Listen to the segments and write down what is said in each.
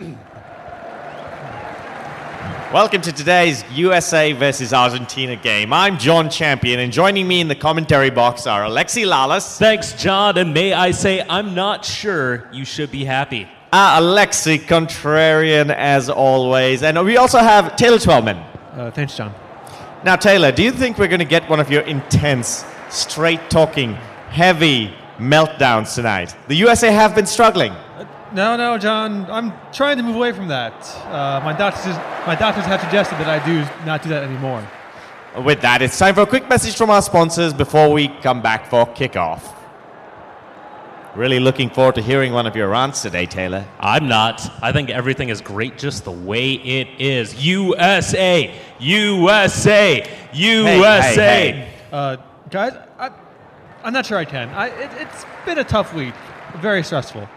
Welcome to today's USA versus Argentina game. I'm John Champion, and joining me in the commentary box are Alexi Lalas. Thanks, John, and may I say, I'm not sure you should be happy. Uh, Alexi, contrarian as always. And we also have Taylor Twellman. Uh, thanks, John. Now, Taylor, do you think we're going to get one of your intense, straight talking, heavy meltdowns tonight? The USA have been struggling. No, no, John. I'm trying to move away from that. Uh, my doctors, my doctors have suggested that I do not do that anymore. With that, it's time for a quick message from our sponsors before we come back for kickoff. Really looking forward to hearing one of your rants today, Taylor. I'm not. I think everything is great just the way it is. USA! USA! USA! hey, hey. Uh, guys, I, I'm not sure I can. I, it, it's been a tough week, very stressful.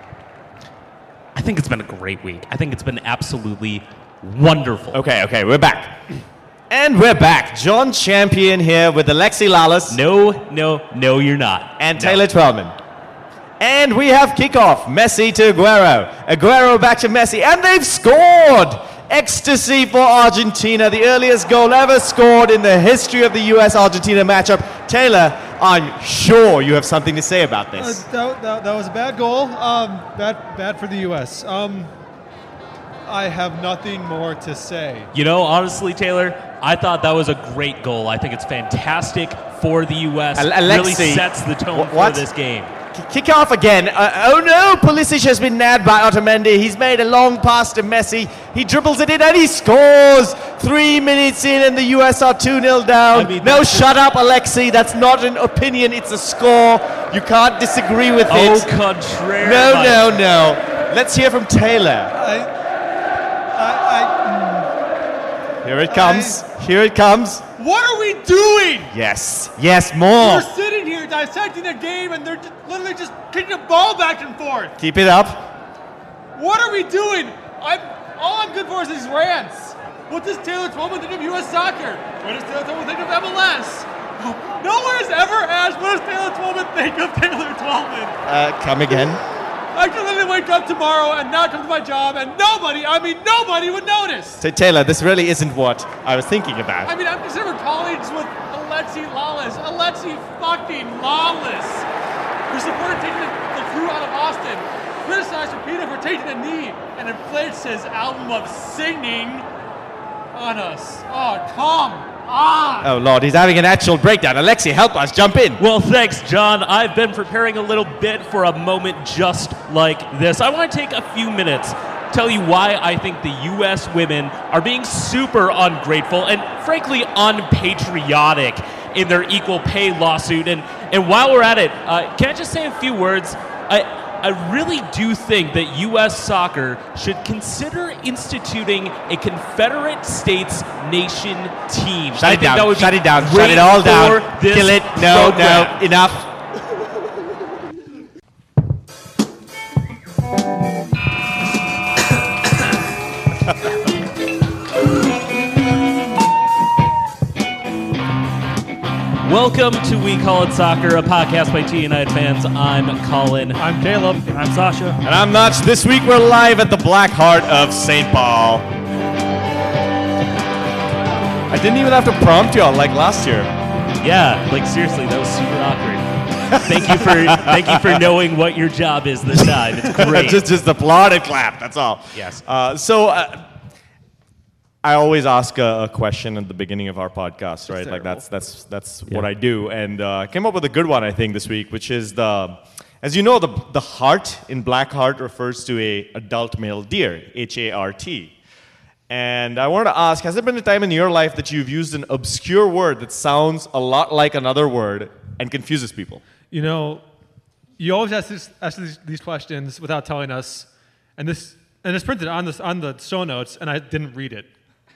I think it's been a great week. I think it's been absolutely wonderful. Okay, okay, we're back. And we're back. John Champion here with Alexi Lalas No, no, no, you're not. and No. Taylor Twellman. And we have kickoff. Messi to Aguero. Aguero back to Messi. And they've scored! Ecstasy for Argentina. The earliest goal ever scored in the history of the US Argentina matchup. Taylor, I'm sure you have something to say about Uh, this. that, that, that was a bad goal. Um, bad, bad for the U.S. Um, I have nothing more to say. You know, honestly, Taylor, I thought that was a great goal. I think it's fantastic for the U.S. Al- really sets the tone what? for this game. Kick off again. Uh, oh no, Pulisic has been nabbed by Otamendi. He's made a long pass to Messi. He dribbles it in and he scores. Three minutes in and the US are 2 0 down. I mean, no, shut up, Alexi. That's not an opinion, it's a score. You can't disagree with Oh, it. contrary. No, no, no. Let's hear from Taylor. I, I, Here it comes. Here it comes. What are we doing? Yes. Yes, more. We're sitting here dissecting a game, and they're just, literally just kicking a ball back and forth. Keep it up. What are we doing? I'm all I'm good for is these rants. What does Taylor Twellman think of U.S. soccer? What does Taylor Twellman think of MLS? No one has ever asked what does Taylor Twellman think of Taylor Twellman. Uh, come again. I could literally wake up tomorrow and not come to my job, and nobody, I mean nobody, would notice. So, Taylor, this really isn't what I was thinking about. I mean, I'm considered colleagues with Alexi Lalas. Alexi fucking Lalas. Who supported taking the, the crew out of Austin. Criticized Rapinoe for taking a knee and inflates his album of singing on us. Oh, come on. Oh, Lord, he's having an actual breakdown. Alexi, help us. Jump in. Well, thanks, John. I've been preparing a little bit for a moment just like this. I want to take a few minutes, tell you why I think the U.S. women are being super ungrateful and, frankly, unpatriotic in their equal pay lawsuit. And, and while we're at it, uh, can I just say a few words? I, I really do think that U.S. soccer should consider instituting a Confederate States nation team. Shut I it down. that would be Shut it down. Shut it all down. Kill it. No, program. no. Enough. Welcome to We Call It Soccer, a podcast by T United fans. I'm Colin. I'm Caleb. I'm Sasha. And I'm Notch. This week we're live at the Black Hart of St. Paul. I didn't even have to prompt y'all like last year. Yeah, like seriously, that was super awkward. thank you for thank you for knowing what your job is this time. It's great. just, just applaud and clap. That's all. Yes. Uh, so uh, I always ask a, a question at the beginning of our podcast, right? Like that's that's that's what I do, and uh, I came up with a good one I think this week, which is the, as you know, the the heart in black heart refers to a adult male deer, H A R T. And I wanted to ask, has there been a time in your life that you've used an obscure word that sounds a lot like another word and confuses people? You know, you always ask, this, ask these, these questions without telling us, and this and it's printed on this on the show notes, and I didn't read it.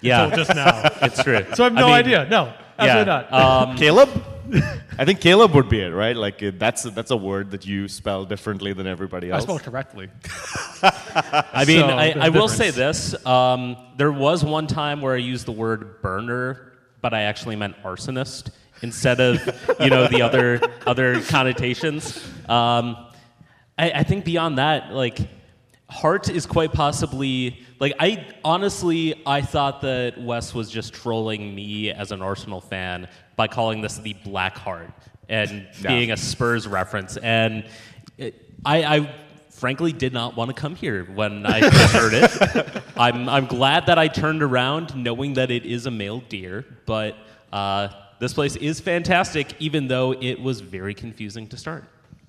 Yeah, until just now. it's true. So I have no mean, idea. No, absolutely Yeah, not. um, Caleb? I think Caleb would be it, right? Like uh, that's that's a word that you spell differently than everybody else. I spell correctly. I mean, So, I, there's I a will say this. Um, there was one time where I used the word burner, but I actually meant arsonist instead of you know the other other connotations. Um, I, I think beyond that, like Hart is quite possibly like I honestly I thought that Wes was just trolling me as an Arsenal fan by calling this the Black Heart and Yeah. being a Spurs reference and it, I, I frankly did not want to come here when I first heard it. I'm I'm glad that I turned around knowing that it is a male deer, but uh, this place is fantastic even though it was very confusing to start.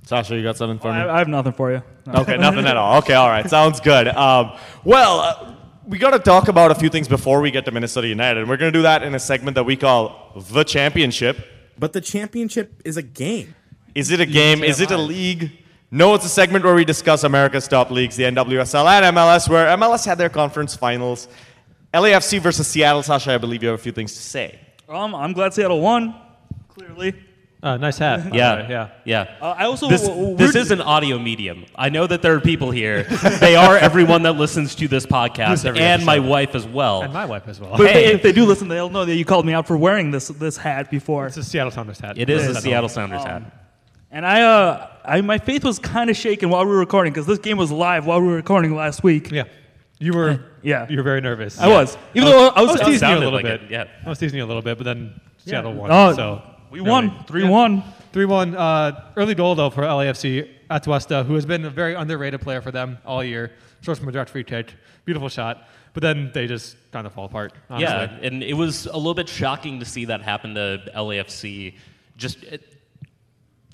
Sasha, you got something for me? I, I have nothing for you. No. Okay, nothing at all. Okay, all right, sounds good. Um, well, uh, we got to talk about a few things before we get to Minnesota United. And we're going to do that in a segment that we call the championship. But the championship is a game. Is it a game? Is it a league? No, it's a segment where we discuss America's top leagues, the NWSL and MLS, where MLS had their conference finals. LAFC versus Seattle. Sasha, I believe you have a few things to say. Um, I'm glad Seattle won. Clearly. Uh, nice hat. Yeah, way, yeah. yeah. Uh, I also This, w- w- this is an audio medium. I know that there are people here. they are everyone that listens to this podcast, every and my wife as well. And my wife as well. But if, they, if they do listen, they'll know that you called me out for wearing this this hat before. It's a Seattle Sounders hat. it is It the is. Seattle Sounders hat. And I, uh, I, my faith was kind of shaken while we were recording because this game was live while we were recording last week. Yeah. You were. Yeah. You were very nervous. I was, even though I was, I was teasing you a little like bit. it, yeah. I was teasing you a little bit, but then Seattle won. Oh, so we won really. three Yeah. one. 3 1. Uh, early goal, though, for LAFC. Atuesta, who has been a very underrated player for them all year. Short from a direct free kick. Beautiful shot. But then they just kind of fall apart. Honestly. Yeah, and it was a little bit shocking to see that happen to LAFC. Just it,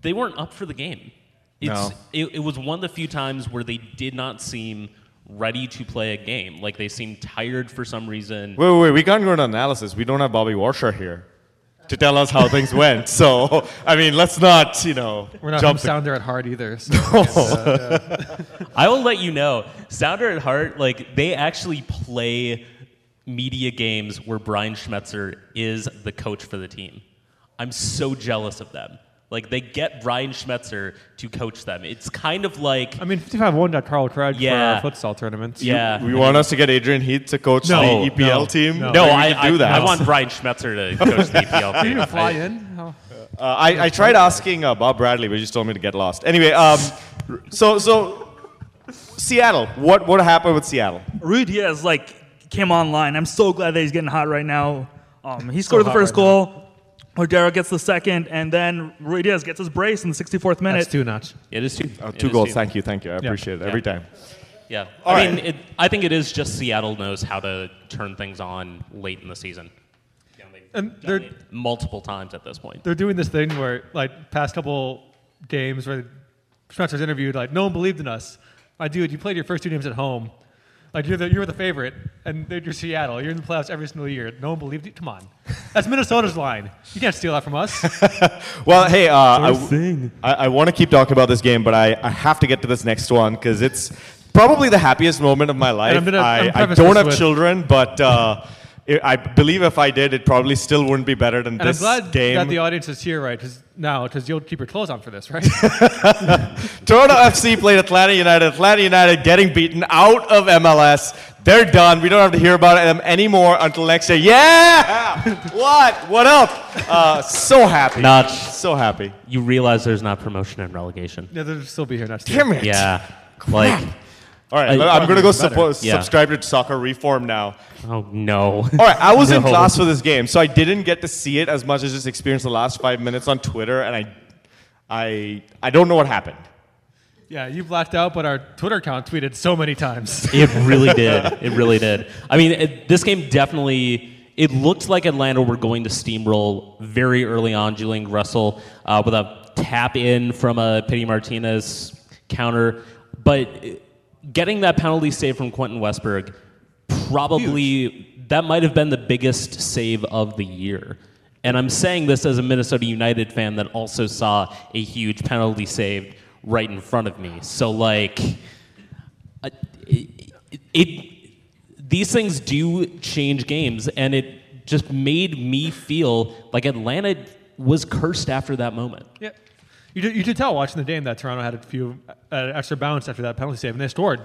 they weren't up for the game. It's, No. it, it was one of the few times where they did not seem ready to play a game. Like they seemed tired for some reason. Wait, wait, wait. We can't go into analysis. We don't have Bobby Warshaw here to tell us how things went. So, I mean, let's not, you know, We're not jump from Sounder at heart either. So. Uh, I will let you know, Sounder at Heart, like they actually play media games where Brian Schmetzer is the coach for the team. I'm so jealous of them. Like they get Brian Schmetzer to coach them. It's kind of like I mean, 55 won that Carl Craig Yeah. for our futsal tournaments. yeah. We want us to get Adrian Heath to coach No, the EPL no, team. no. no, I, I, do that. I want Brian Schmetzer to coach the EPL You team. can fly I- in. Uh, I, I tried asking uh, Bob Bradley, but he just told me to get lost. Anyway, um, so so Seattle. What what happened with Seattle? Ruidíaz like came online. I'm so glad that he's getting hot right now. Um, he scored the first right goal. Odero gets the second, and then Ruidíaz gets his brace in the 64th minute. That's two notch. It is two. Uh, two is goals. two. Thank you, thank you. I appreciate it every Yeah. time. Yeah. All I right. mean, it, I think it is just Seattle knows how to turn things on late in the season. Yeah, And they're- multiple times at this point. They're doing this thing where, like, past couple games where Schmetzer's interviewed, like, no one believed in us. My dude, you played your first two games at home. Like, you're the, you're the favorite, and they're- you're Seattle. You're in the playoffs every single year. No one believed you. Come on. That's Minnesota's line. You can't steal that from us. Well, hey, uh, I. I, I want to keep talking about this game, but I, I have to get to this next one because it's probably the happiest moment of my life. I'm gonna- I'm I, I don't have with- children, but uh, it, I believe if I did, it probably still wouldn't be better than And I'm this glad game. that the audience is here right 'cause- now because you'll keep your clothes on for this, right? Toronto FC played Atlanta United. Atlanta United getting beaten out of MLS. They're done. We don't have to hear about them anymore until next year. Yeah! what? What up? Uh, so happy. Notch. So happy. You realize there's not promotion and relegation. yeah, they'll still be here next year. Damn it. Yeah. Like, All right, I- I'm going to go suppo- Yeah. subscribe to Soccer Reform now. oh no. All right, I was in class for this game, so I didn't get to see it as much as just experience the last five minutes on Twitter, and I, I, I don't know what happened. Yeah, you blacked out, but our Twitter account tweeted so many times. It really did. It really did. I mean, it, this game definitely. It looked like Atlanta were going to steamroll very early on. Julian Gressel uh, with a tap in from a Pity Martinez counter, but uh, getting that penalty save from Quentin Westberg probably that might have been the biggest save of the year. And I'm saying this as a Minnesota United fan that also saw a huge penalty saved right in front of me. So like uh, it, it these things do change games and it just made me feel like Atlanta was cursed after that moment. Yeah. You did, you did tell watching the game that Toronto had a few uh, extra bounce after that penalty save, and they scored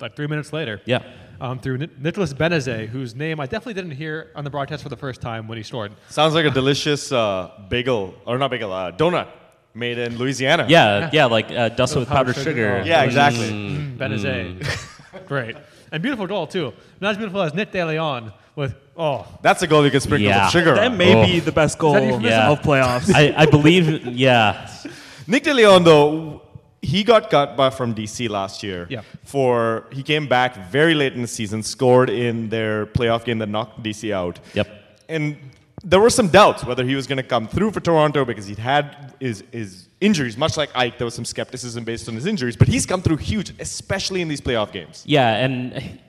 like three minutes later. Yeah. Um, through Ni- Nicholas Benezet, whose name I definitely didn't hear on the broadcast for the first time when he scored. Sounds like a delicious uh, bagel, or not bagel, uh, donut made in Louisiana. Yeah, yeah, like uh, dusted with powdered powdered sugar. sugar. Yeah, exactly. Benezet. Great. And beautiful goal, too. Not as beautiful as Nick DeLeon with, oh, That's a goal you can sprinkle Yeah. with sugar That may Oh. be the best goal? Yeah. of playoffs. I, I believe, yeah. Nick DeLeon, though, he got cut by from DC last year. Yeah. For he came back very late in the season, scored in their playoff game that knocked DC out. Yep. And there were some doubts whether he was going to come through for Toronto because he'd had his, his injuries, much like Ike. There was some skepticism based on his injuries, but he's come through huge, especially in these playoff games. Yeah, and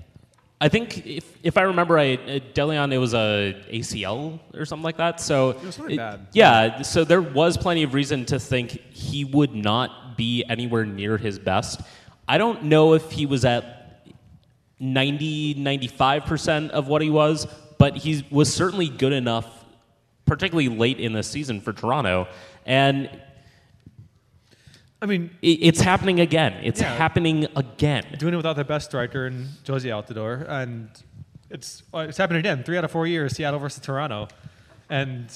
I think if, if I remember right, uh, DeLeon, it was a ACL or something like that. So it was really bad. Yeah, so there was plenty of reason to think he would not be anywhere near his best. I don't know if he was at 90, 95% of what he was, but he was certainly good enough, particularly late in the season for Toronto. And I mean, it, it's happening again. It's Yeah. happening again. doing it without their best striker and Jozy Altidore, and it's well, it's happening again. Three out of four years, Seattle versus Toronto, and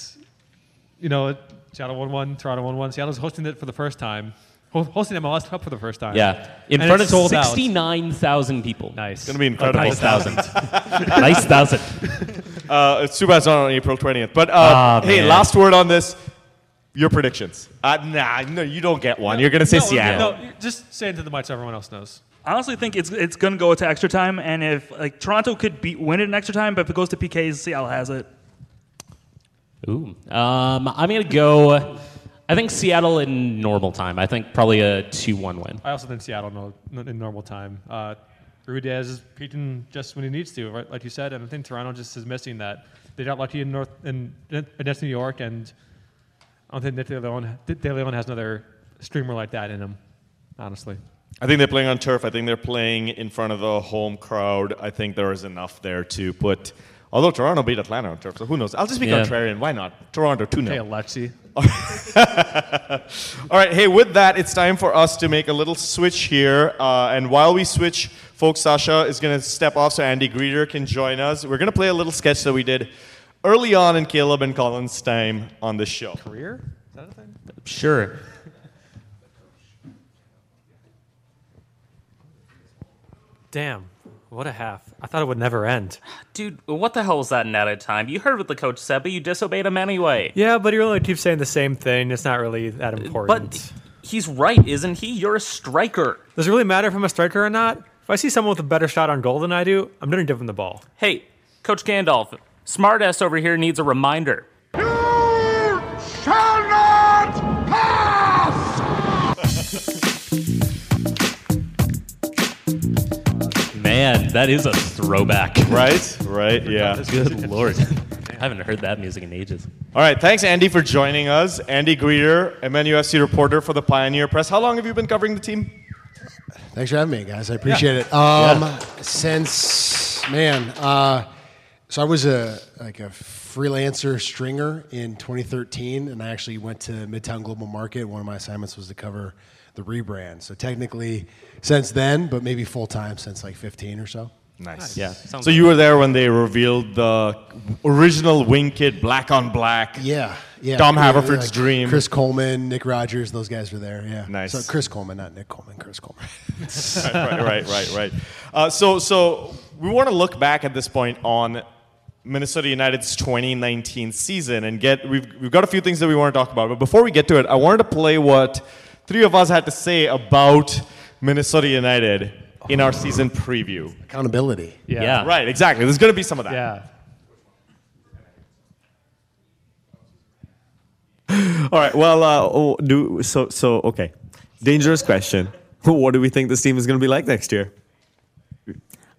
you know, Seattle won one, Toronto won one. Seattle's hosting it for the first time, hosting MLS Cup for the first time. Yeah, in And front of it's sold out. 69,000 people. Nice. It's going to be incredible. Nice thousand. nice thousand. Uh, it's too bad it's not on April 20th. But uh, Ah, hey, last word on this. Your predictions. Uh, nah, no, you don't get one. You're going to say no, Seattle. No, just say it to the mic so everyone else knows. I honestly think it's it's going to go to extra time, and if like Toronto could beat win it in extra time, but if it goes to PKs, Seattle has it. Ooh. Um, I'm going to go, I think Seattle in normal time. I think probably a 2 1 win. I also think Seattle in normal time. Uh, Ruidíaz is peaking just when he needs to, right? Like you said, and I think Toronto just is missing that. They got lucky in North in against New York, and I don't think Nick DeLeon, De Leon has another streamer like that in him. Honestly, I think they're playing on turf. I think they're playing in front of the home crowd. I think there is enough there to put. Although Toronto beat Atlanta on turf, so who knows? I'll just be Yeah. contrarian. Why not? Toronto 2 hey Alexi, All right, hey, with that, it's time for us to make a little switch here. Uh, and while we switch, folks, Sasha is going to step off so Andy Greder can join us. We're going to play a little sketch that we did early on in Caleb and Colin's time on this show. career is that a thing? Sure. Damn, what a half. I thought it would never end. Dude, what the hell was that net at time? You heard what the coach said, but you disobeyed him anyway. Yeah, but he really keeps saying the same thing. It's not really that important. But he's right, isn't he? You're a striker. Does it really matter if I'm a striker or not? If I see someone with a better shot on goal than I do, I'm going to give him the ball. Hey, Coach Gandalf, smartass over here needs a reminder. You shall not pass! Man, that is a throwback. Right? Right, yeah. Good lord. I haven't heard that music in ages. All right, thanks, Andy, for joining us. Andy Greder, MNUFC reporter for the Pioneer Press. How long have you been covering the team? Thanks for having me, guys. I appreciate it. Um, Since man, uh, so I was a like a freelancer stringer in 2013, and I actually went to Midtown Global Market. One of my assignments was to cover the rebrand. So technically, since then, but maybe full time since like 15 or so. Nice. Yeah. Sounds So you were there when they revealed the original Wing Kid black on black. Yeah, yeah. Tom yeah, Haverford's like dream. Chris Coleman, Nick Rogers, those guys were there. Yeah, Nice. So Chris Coleman, not Nick Coleman. Chris Coleman. right, right, right, right. Uh, so, so we want to look back at this point on Minnesota United's 2019 season and get we've we've got a few things that we want to talk about. But before we get to it, I wanted to play what three of us had to say about Minnesota United in our season preview. Accountability. Yeah. Yeah. Right, exactly. There's going to be some of that. Yeah. All right. Well, uh, oh, do so. So okay. Dangerous question. What do we think this team is going to be like next year?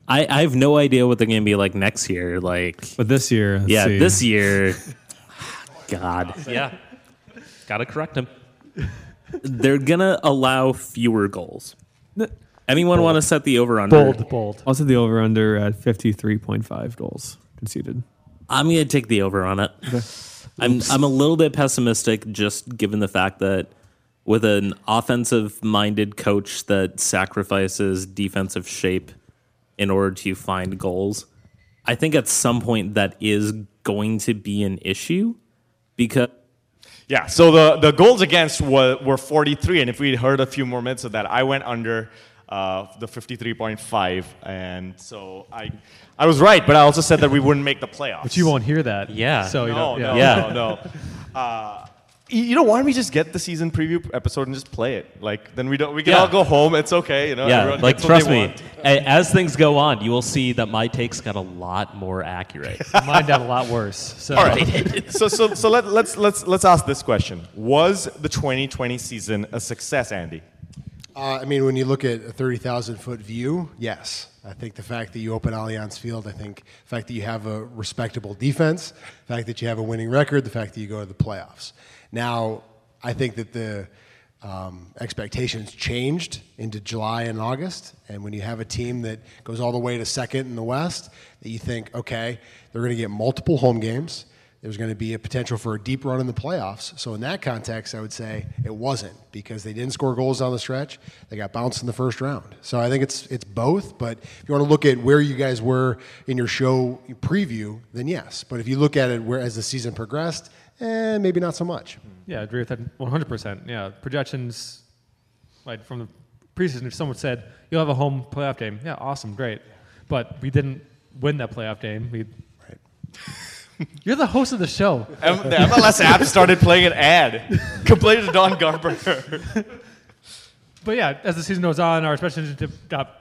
I, I have no idea what they're going to be like next year. Like, But this year, let's yeah, see. this year, God, yeah, gotta correct him. They're gonna allow fewer goals. Anyone want to set the over under? Bold, bold. I'll set the over under at 53.5 goals conceded. I'm gonna take the over on it. I'm I'm a little bit pessimistic, just given the fact that with an offensive minded coach that sacrifices defensive shape in order to find goals, I think at some point that is going to be an issue because Yeah, so the, the goals against were, were 43, and if we'd heard a few more minutes of that, I went under. uh, the 53.5, and so I, I was right, but I also said that we wouldn't make the playoffs. But you won't hear that. Yeah. So you no, don't. no, yeah. no, no. Uh, y- you know, why don't we just get the season preview episode and just play it? Like, then we don't. We can Yeah. all go home. It's okay. You know. Yeah, everyone like trust me, as things go on, you will see that my takes got a lot more accurate. Mine got a lot worse. So. All right. so so so let, let's let's let's ask this question: Was the 2020 season a success, Andy? Uh, I mean, when you look at a 30,000 foot view, yes. I think the fact that you open Allianz Field, I think the fact that you have a respectable defense, the fact that you have a winning record, the fact that you go to the playoffs. Now, I think that the um, expectations changed into July and August. And when you have a team that goes all the way to second in the West, that you think, okay, they're going to get multiple home games. There's going to be a potential for a deep run in the playoffs. So in that context, I would say it wasn't because they didn't score goals down the stretch. They got bounced in the first round. So I think it's it's both. But if you want to look at where you guys were in your show preview, then yes. But if you look at it where as the season progressed, eh, maybe not so much. Yeah, I agree with that 100%. Yeah, projections, like from the preseason, if someone said, you'll have a home playoff game, yeah, awesome, great. But we didn't win that playoff game. We, You're the host of the show. M- the MLS app started playing an ad. Complain to Don Garber. But yeah, as the season goes on, our expectations got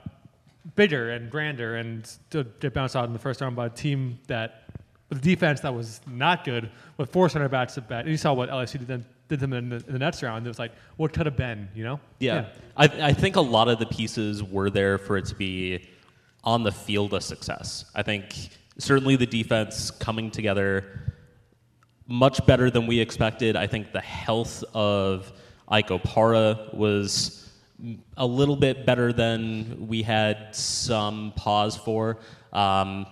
bigger and grander and stood, did bounce out in the first round by a team that, with a defense that was not good, with four center backs at bat. And you saw what LSU did, them, did them in the, in the next round. It was like, what could have been, you know? Yeah. I, I think a lot of the pieces were there for it to be on the field a success. I think certainly the defense coming together much better than we expected. I think the health of Ike Opara was a little bit better than we had some pause for. Um,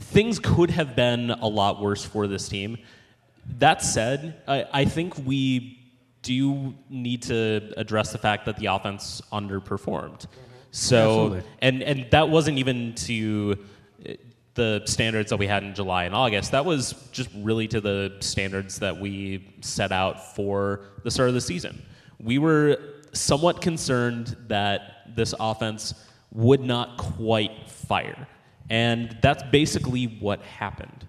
things could have been a lot worse for this team. That said, I, I think we do need to address the fact that the offense underperformed. So, Absolutely. and and that wasn't even to uh, the standards that we had in July and August. That was just really to the standards that we set out for the start of the season. We were somewhat concerned that this offense would not quite fire. And that's basically what happened.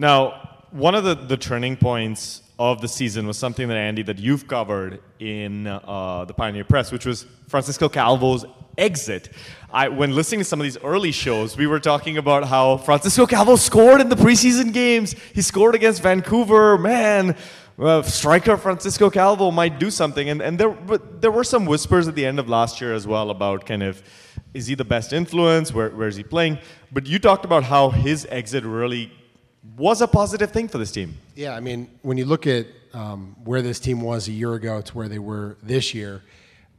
Now, one of the, the turning points of the season was something that Andy that you've covered in uh, the Pioneer Press, which was Francisco Calvo's exit. I, when listening to some of these early shows, we were talking about how Francisco Calvo scored in the preseason games. He scored against Vancouver. Man, uh, striker Francisco Calvo might do something. And, and there, but there were some whispers at the end of last year as well about kind of is he the best influence? Where, where is he playing? But you talked about how his exit really was a positive thing for this team. Yeah, I mean, when you look at um, where this team was a year ago to where they were this year,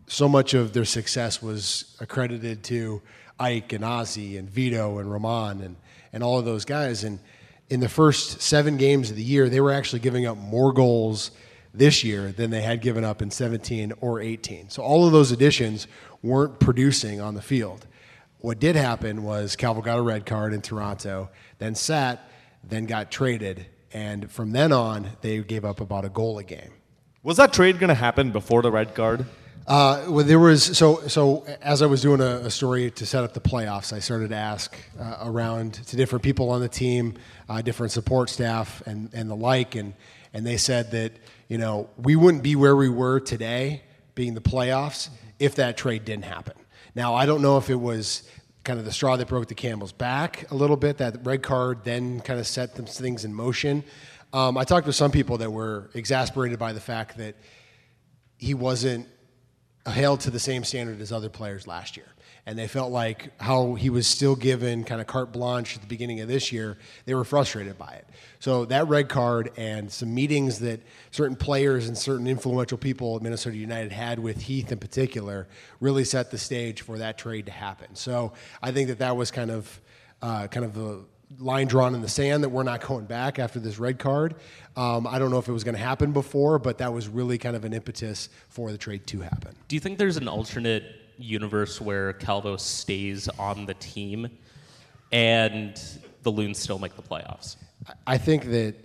so much of their success was accredited to Ike and Ozzy and Vito and Roman and, and all of those guys. And in the first seven games of the year, they were actually giving up more goals this year than they had given up in 17 or 18. So all of those additions weren't producing on the field. What did happen was Calvo got a red card in Toronto, then sat, then got traded, and from then on, they gave up about a goal a game. Was that trade going to happen before the red card? Uh, well, there was so so. As I was doing a, a story to set up the playoffs, I started to ask uh, around to different people on the team, uh, different support staff, and and the like, and and they said that you know we wouldn't be where we were today, being the playoffs, if that trade didn't happen. Now I don't know if it was kind of the straw that broke the camel's back a little bit. That red card then kind of set things in motion. Um, I talked to some people that were exasperated by the fact that he wasn't held to the same standard as other players last year. And they felt like how he was still given kind of carte blanche at the beginning of this year, they were frustrated by it. So that red card and some meetings that certain players and certain influential people at Minnesota United had with Heath in particular really set the stage for that trade to happen. So I think that that was kind of uh, kind of the line drawn in the sand that we're not going back after this red card. Um, I don't know if it was going to happen before, but that was really kind of an impetus for the trade to happen. Do you think there's an alternate universe where Calvo stays on the team and the Loons still make the playoffs? I think that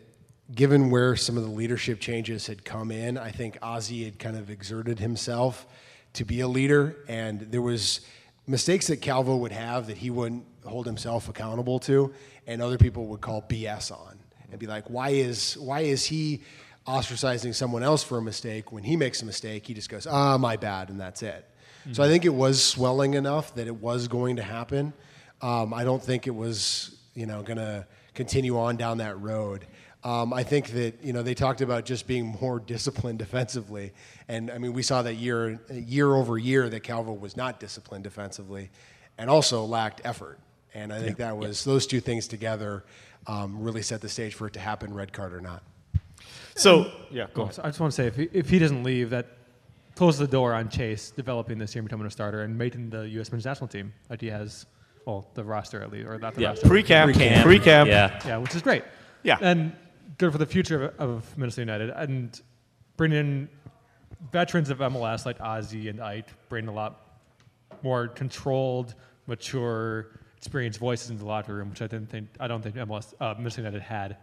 given where some of the leadership changes had come in, I think Ozzy had kind of exerted himself to be a leader, and there was mistakes that Calvo would have that he wouldn't hold himself accountable to, and other people would call BS on and be like, "Why is why is he ostracizing someone else for a mistake when he makes a mistake? He just goes, ah, my bad, and that's it." So I think it was swelling enough that it was going to happen. Um, I don't think it was, you know, going to continue on down that road. Um, I think that you know they talked about just being more disciplined defensively, and I mean we saw that year year over year that Calvo was not disciplined defensively, and also lacked effort. And I think that was those two things together um, really set the stage for it to happen, red card or not. So yeah, go ahead. so I just want to say if he, if he doesn't leave, that closes the door on Chase developing this year, and becoming a starter, and making the U.S. men's national team that he has, well, the roster at least, or not the Yeah, roster. Pre-camp, Pre-camp, pre-camp. yeah. Yeah, which is great. Yeah. And good for the future of, of Minnesota United. And bring in veterans of MLS like Ozzy and Ike, bringing a lot more controlled, mature, experienced voices into the locker room, which I didn't think I don't think MLS uh, Minnesota United had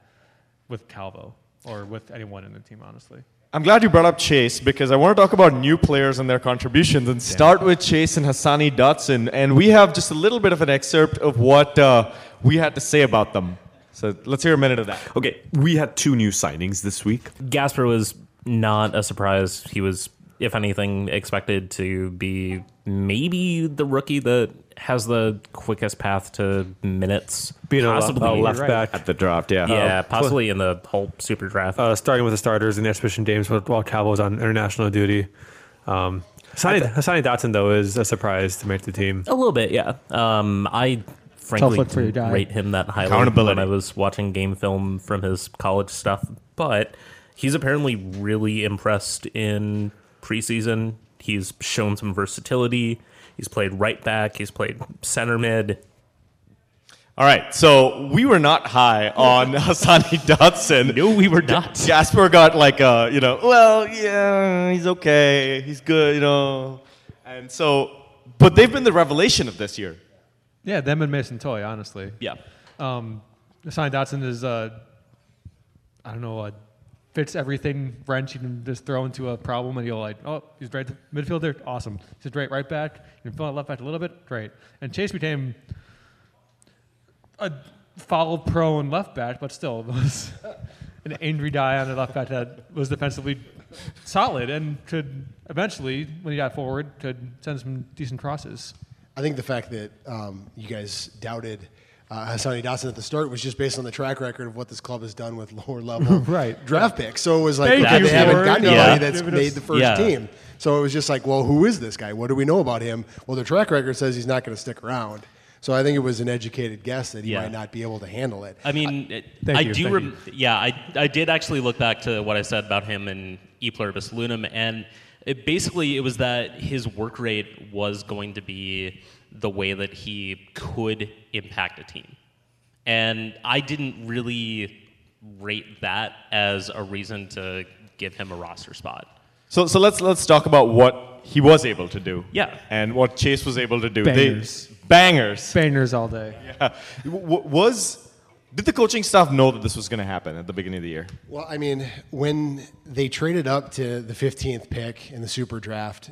with Calvo or with anyone in the team, honestly. I'm glad you brought up Chase because I want to talk about new players and their contributions and start with Chase and Hassani Dotson. And we have just a little bit of an excerpt of what uh, we had to say about them. So let's hear a minute of that. Okay, we had two new signings this week. Gasper was not a surprise. He was, if anything, expected to be maybe the rookie that has the quickest path to minutes. Being a left, possibly left back, At the draft, yeah. Yeah, Uh, possibly in the whole super draft. uh, starting with the starters in the exhibition games while while Calvo was on international duty. Um, Hassani, Hassani Dotson, though, is a surprise to make the team. A little bit, yeah. Um, I frankly look for your didn't rate him that highly when I was watching game film from his college stuff, but he's apparently really impressed in preseason. He's shown some versatility. He's played right back. He's played center mid. All right, so we were not high on Hassani Dotson. No, we were not. Gasper got like a, you know, well, yeah, he's okay, he's good, you know. And so, but they've been the revelation of this year. Yeah, them and Mason Toye, honestly. Yeah. Um, Hassan Dotson is, uh, I don't know, uh, fits everything wrench you can just throw into a problem and you'll like, oh, he's right midfielder, awesome. He's great right back. You can fill out left back a little bit, great. And Chase became a foul prone left back, but still was an angry guy on the left back that was defensively solid and could eventually, when he got forward, could send some decent crosses. I think the fact that um, you guys doubted uh, Hassani Dotson at the start was just based on the track record of what this club has done with lower level Right. draft picks. So it was like, Thank okay, you, they haven't Lord. gotten Yeah. anybody that's Giving made the first Yeah. team. So it was just like, well, who is this guy? What do we know about him? Well, the track record says he's not going to stick around. So I think it was an educated guess that he Yeah. might not be able to handle it. I mean, it- Thank I you, do. thank Rem- yeah, I, I did actually look back to what I said about him and E Pluribus Loonum, and it basically it was that his work rate was going to be the way that he could impact a team, and I didn't really rate that as a reason to give him a roster spot. So, so let's let's talk about what he was able to do. Yeah. And what Chase was able to do. Bangers. They, bangers. Bangers all day. Yeah. W- was did the coaching staff know that this was going to happen at the beginning of the year? Well, I mean, when they traded up to the 15th pick in the Super Draft,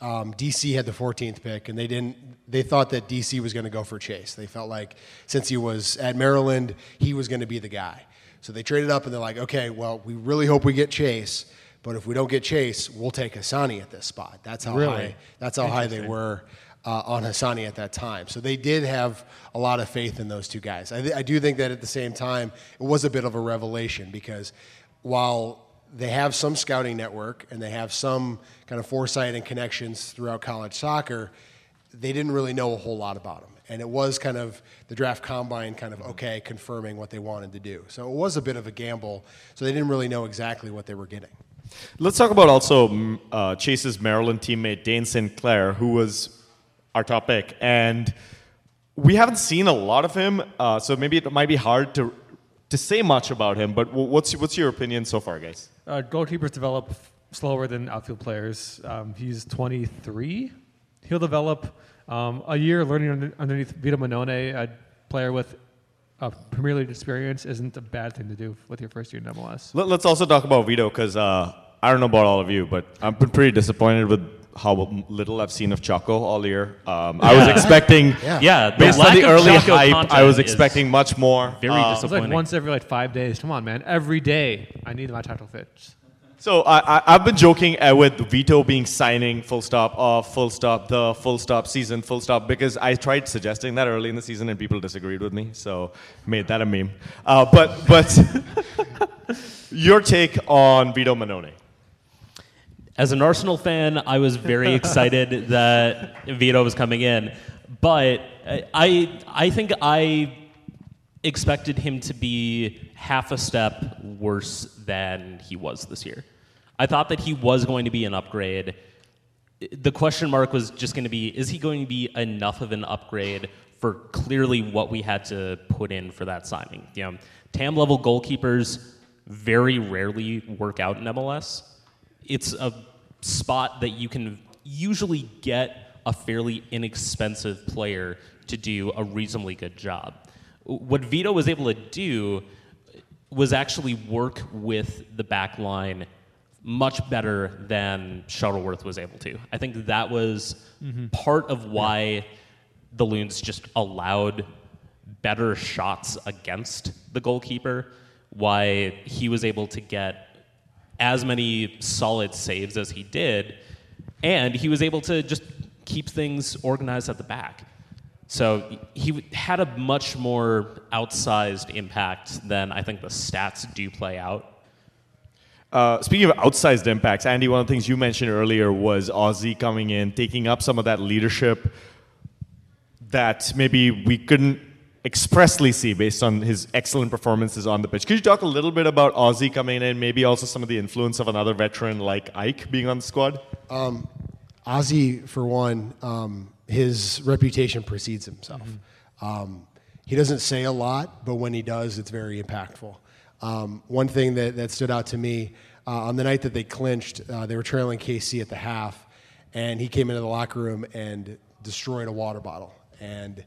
um, DC had the 14th pick, and they didn't. They thought that DC was going to go for Chase. They felt like since he was at Maryland, he was going to be the guy. So they traded up, and they're like, okay, well, we really hope we get Chase, but if we don't get Chase, we'll take Hassani at this spot. That's how Really? high. That's how high they were uh, on Hassani at that time. So they did have a lot of faith in those two guys. I, th- I do think that at the same time, it was a bit of a revelation because while they have some scouting network and they have some kind of foresight and connections throughout college soccer, they didn't really know a whole lot about him. And it was kind of the draft combine kind of okay, confirming what they wanted to do. So it was a bit of a gamble. So they didn't really know exactly what they were getting. Let's talk about also mm, uh, Chase's Maryland teammate Dayne St. Clair, who was our topic, and we haven't seen a lot of him, uh, so maybe it might be hard to to say much about him. But what's what's your opinion so far, guys? Uh, goalkeepers develop slower than outfield players. Um, he's 23. He'll develop um, a year learning under, underneath Vito Mannone, a player with a Premier League experience isn't a bad thing to do with your first year in MLS. Let, us also talk about Vito because uh, I don't know about all of you, but I've been pretty disappointed with how little I've seen of Choco all year. Um, I was expecting, Yeah. Yeah, based on the early Choco hype, I was expecting much more. very Uh, It's like once every like five days. Come on, man. Every day, I need my title fits. So I, I, I've been joking uh, with Vito being signing full stop off, full stop the full stop season, full stop because I tried suggesting that early in the season and people disagreed with me, so made that a meme. Uh, but but your take on Vito Mannone? As an Arsenal fan, I was very excited that Vito was coming in, but I I think I expected him to be half a step worse than he was this year. I thought that he was going to be an upgrade. The question mark was just going to be is he going to be enough of an upgrade for clearly what we had to put in for that signing? You know, TAM level goalkeepers very rarely work out in MLS. It's a spot that you can usually get a fairly inexpensive player to do a reasonably good job. What Vito was able to do was actually work with the back line much better than Shuttleworth was able to. I think that was Mhm. part of why the Loons just allowed better shots against the goalkeeper, why he was able to get as many solid saves as he did, and he was able to just keep things organized at the back. So he had a much more outsized impact than I think the stats do play out. Uh, speaking of outsized impacts, Andy, one of the things you mentioned earlier was Ozzy coming in, taking up some of that leadership that maybe we couldn't expressly see based on his excellent performances on the pitch. Could you talk a little bit about Ozzy coming in, maybe also some of the influence of another veteran like Ike being on the squad? Um, Ozzy, for one, um, his reputation precedes himself. Um, he doesn't say a lot, but when he does, it's very impactful. Um, one thing that, that stood out to me uh, on the night that they clinched, uh, they were trailing KC at the half, and he came into the locker room and destroyed a water bottle. And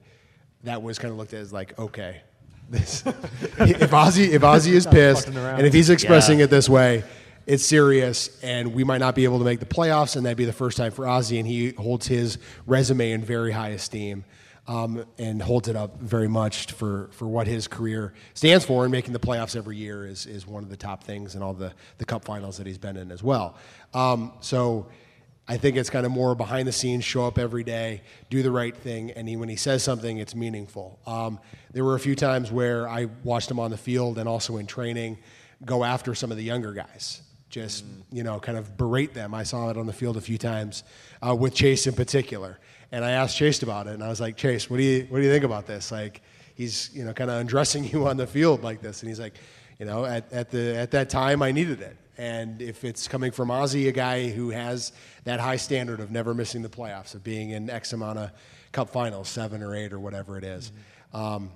that was kind of looked at as like, okay, this, if Ozzy if Ozzy is pissed, and if he's expressing Yeah. it this way, it's serious, and we might not be able to make the playoffs, and that'd be the first time for Ozzy, and he holds his resume in very high esteem. Um, and holds it up very much for, for what his career stands for, and making the playoffs every year is, is one of the top things, and all the, the cup finals that he's been in as well. Um, so I think it's kind of more behind the scenes, show up every day, do the right thing, and he, when he says something, it's meaningful. Um, there were a few times where I watched him on the field and also in training go after some of the younger guys, just you know, kind of berate them. I saw it on the field a few times uh, with Chase in particular, and I asked Chase about it, and I was like, Chase, what do you what do you think about this? Like, he's you know kind of undressing you on the field like this, and he's like, you know, at, at the at that time I needed it. And if it's coming from Ozzy, a guy who has that high standard of never missing the playoffs, of being in X amount of cup finals, seven or eight or whatever it is, um,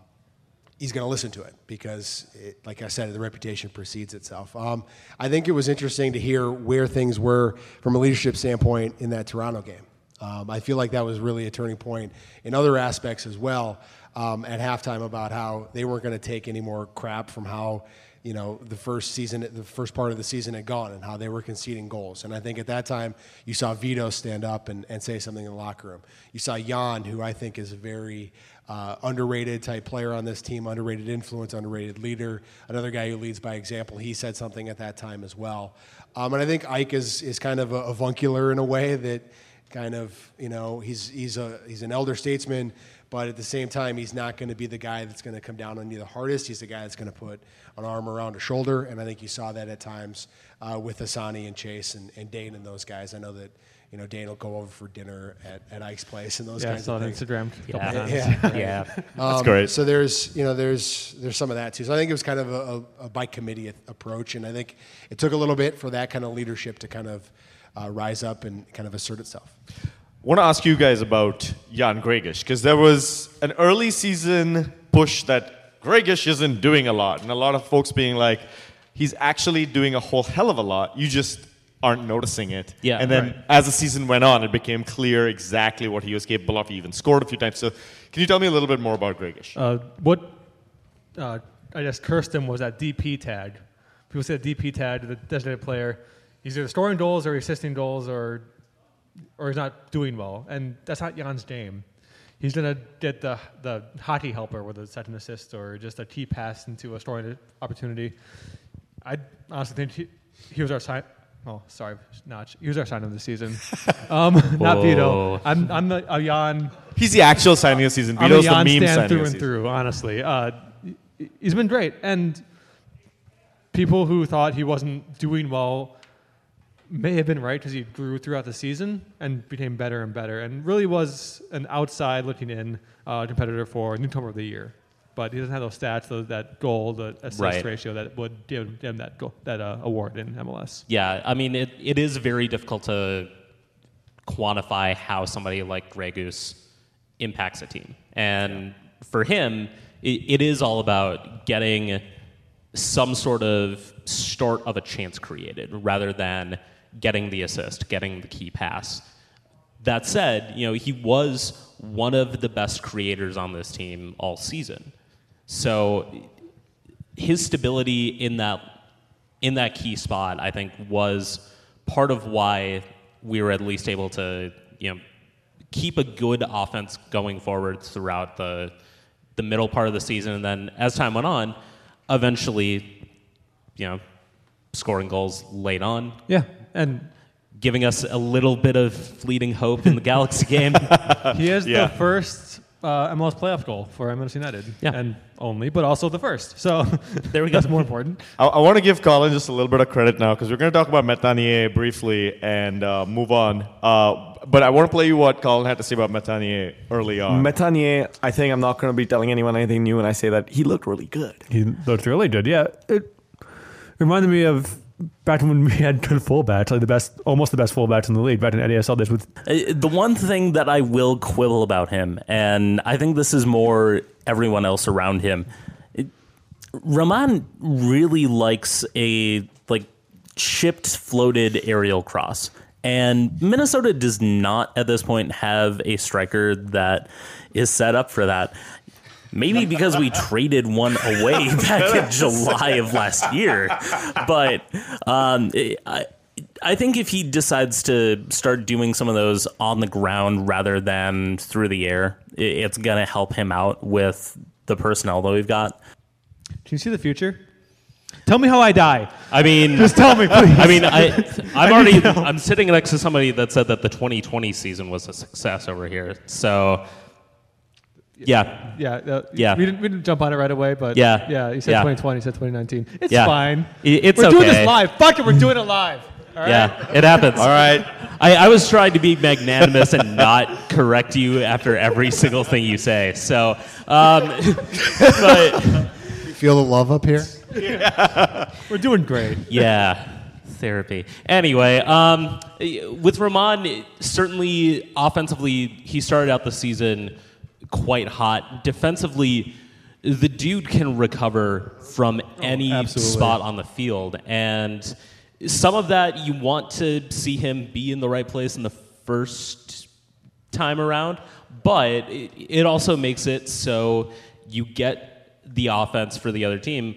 he's going to listen to it because, it, like I said, the reputation precedes itself. Um, I think it was interesting to hear where things were from a leadership standpoint in that Toronto game. Um, I feel like that was really a turning point in other aspects as well um, at halftime about how they weren't going to take any more crap from how you know the first season, the first part of the season had gone, and how they were conceding goals. And I think at that time you saw Vito stand up and, and say something in the locker room. You saw Jan, who I think is a very uh, underrated type player on this team, underrated influence, underrated leader, another guy who leads by example. He said something at that time as well. Um, and I think Ike is, is kind of a avuncular in a way that kind of, you know, he's, he's, a, he's an elder statesman, but at the same time, he's not going to be the guy that's going to come down on you the hardest. He's the guy that's going to put an arm around a shoulder. And I think you saw that at times uh, with Asani and Chase and, and Dane and those guys. I know that, you know, Dane will go over for dinner at, at Ike's place and those Yeah, kinds saw of it on things. Instagram a couple times. Yeah. Yeah. That's Um, great. So there's, you know, there's there's some of that too. So I think it was kind of a, a, a by committee approach, and I think it took a little bit for that kind of leadership to kind of uh, rise up and kind of assert itself. I want to ask you guys about Jan Gregus because there was an early season push that Gregus isn't doing a lot, and a lot of folks being like, he's actually doing a whole hell of a lot. You just aren't noticing it. Yeah, And then right. as the season went on, it became clear exactly what he was capable of. He even scored a few times. So, can you tell me a little bit more about Gregus? Uh, what uh, I guess cursed him was that DP tag. People say the DP tag, the designated player, he's either scoring goals or assisting goals or or he's not doing well, and that's not Jan's game. He's gonna get the the hockey helper with a second assist or just a key pass into a scoring opportunity. I honestly think he, he was our sign. Oh, sorry, Notch. He was our sign of the season. Um, not Vito. I'm I'm the a Jan. He's the actual signing of the season. I'm Vito's a the Jan meme stan signing through and season. through. Honestly, uh, he's been great, and people who thought he wasn't doing well may have been right because he grew throughout the season and became better and better, and really was an outside looking in uh, competitor for newcomer of the year. But he doesn't have those stats, those, that goal, the assist Right. ratio that would give him that goal, that uh, award in MLS. Yeah, I mean, it, it is very difficult to quantify how somebody like Gregus impacts a team. And for him, it, it is all about getting some sort of start of a chance created rather than getting the assist, getting the key pass. That said, you know, he was one of the best creators on this team all season. So his stability in that in that key spot, I think, was part of why we were at least able to, you know, keep a good offense going forward throughout the the middle part of the season, and then as time went on, eventually, you know, scoring goals late on. Yeah, and giving us a little bit of fleeting hope in the Galaxy game. He is Yeah. the first uh, MLS playoff goal for MLS United, Yeah. and only, but also the first. So there we go. That's more important. I, I want to give Colin just a little bit of credit now because we're going to talk about Metanier briefly and uh, move on. Uh, but I want to play you what Colin had to say about Metanier early on. Metanier, I think I'm not going to be telling anyone anything new when I say that he looked really good. He looked really good. Yeah, it reminded me of back when we had good fullbacks, like the best, almost the best fullbacks in the league. Back in saw this with Uh, The one thing that I will quibble about him, and I think this is more everyone else around him, it, Romain really likes a like chipped, floated aerial cross. And Minnesota does not at this point have a striker that is set up for that. Maybe because we traded one away back in July of last year. But um, I, I think if he decides to start doing some of those on the ground rather than through the air, i- it's going to help him out with the personnel that we've got. Can you see the future? Tell me how I die. I mean, just tell me, please. I mean, I, I'm I already, need to know. I'm sitting next to somebody that said that the 2020 season was a success over here. So, yeah, Yeah, uh, yeah. We didn't, we didn't jump on it right away, but Yeah. yeah. You said Yeah. 2020, you said 2019. It's Yeah. fine. I- it's we're doing this live. Fuck it, we're doing it live. All right? Yeah, it happens. All right. I, I was trying to be magnanimous and not correct you after every single thing you say. So, um, but You feel the love up here? Yeah. We're doing great. yeah, therapy. Anyway, um, with Romain, certainly offensively, he started out the season quite hot. Defensively, the dude can recover from oh, any absolutely. spot on the field, and some of that you want to see him be in the right place in the first time around, but it, it also makes it so you get the offense for the other team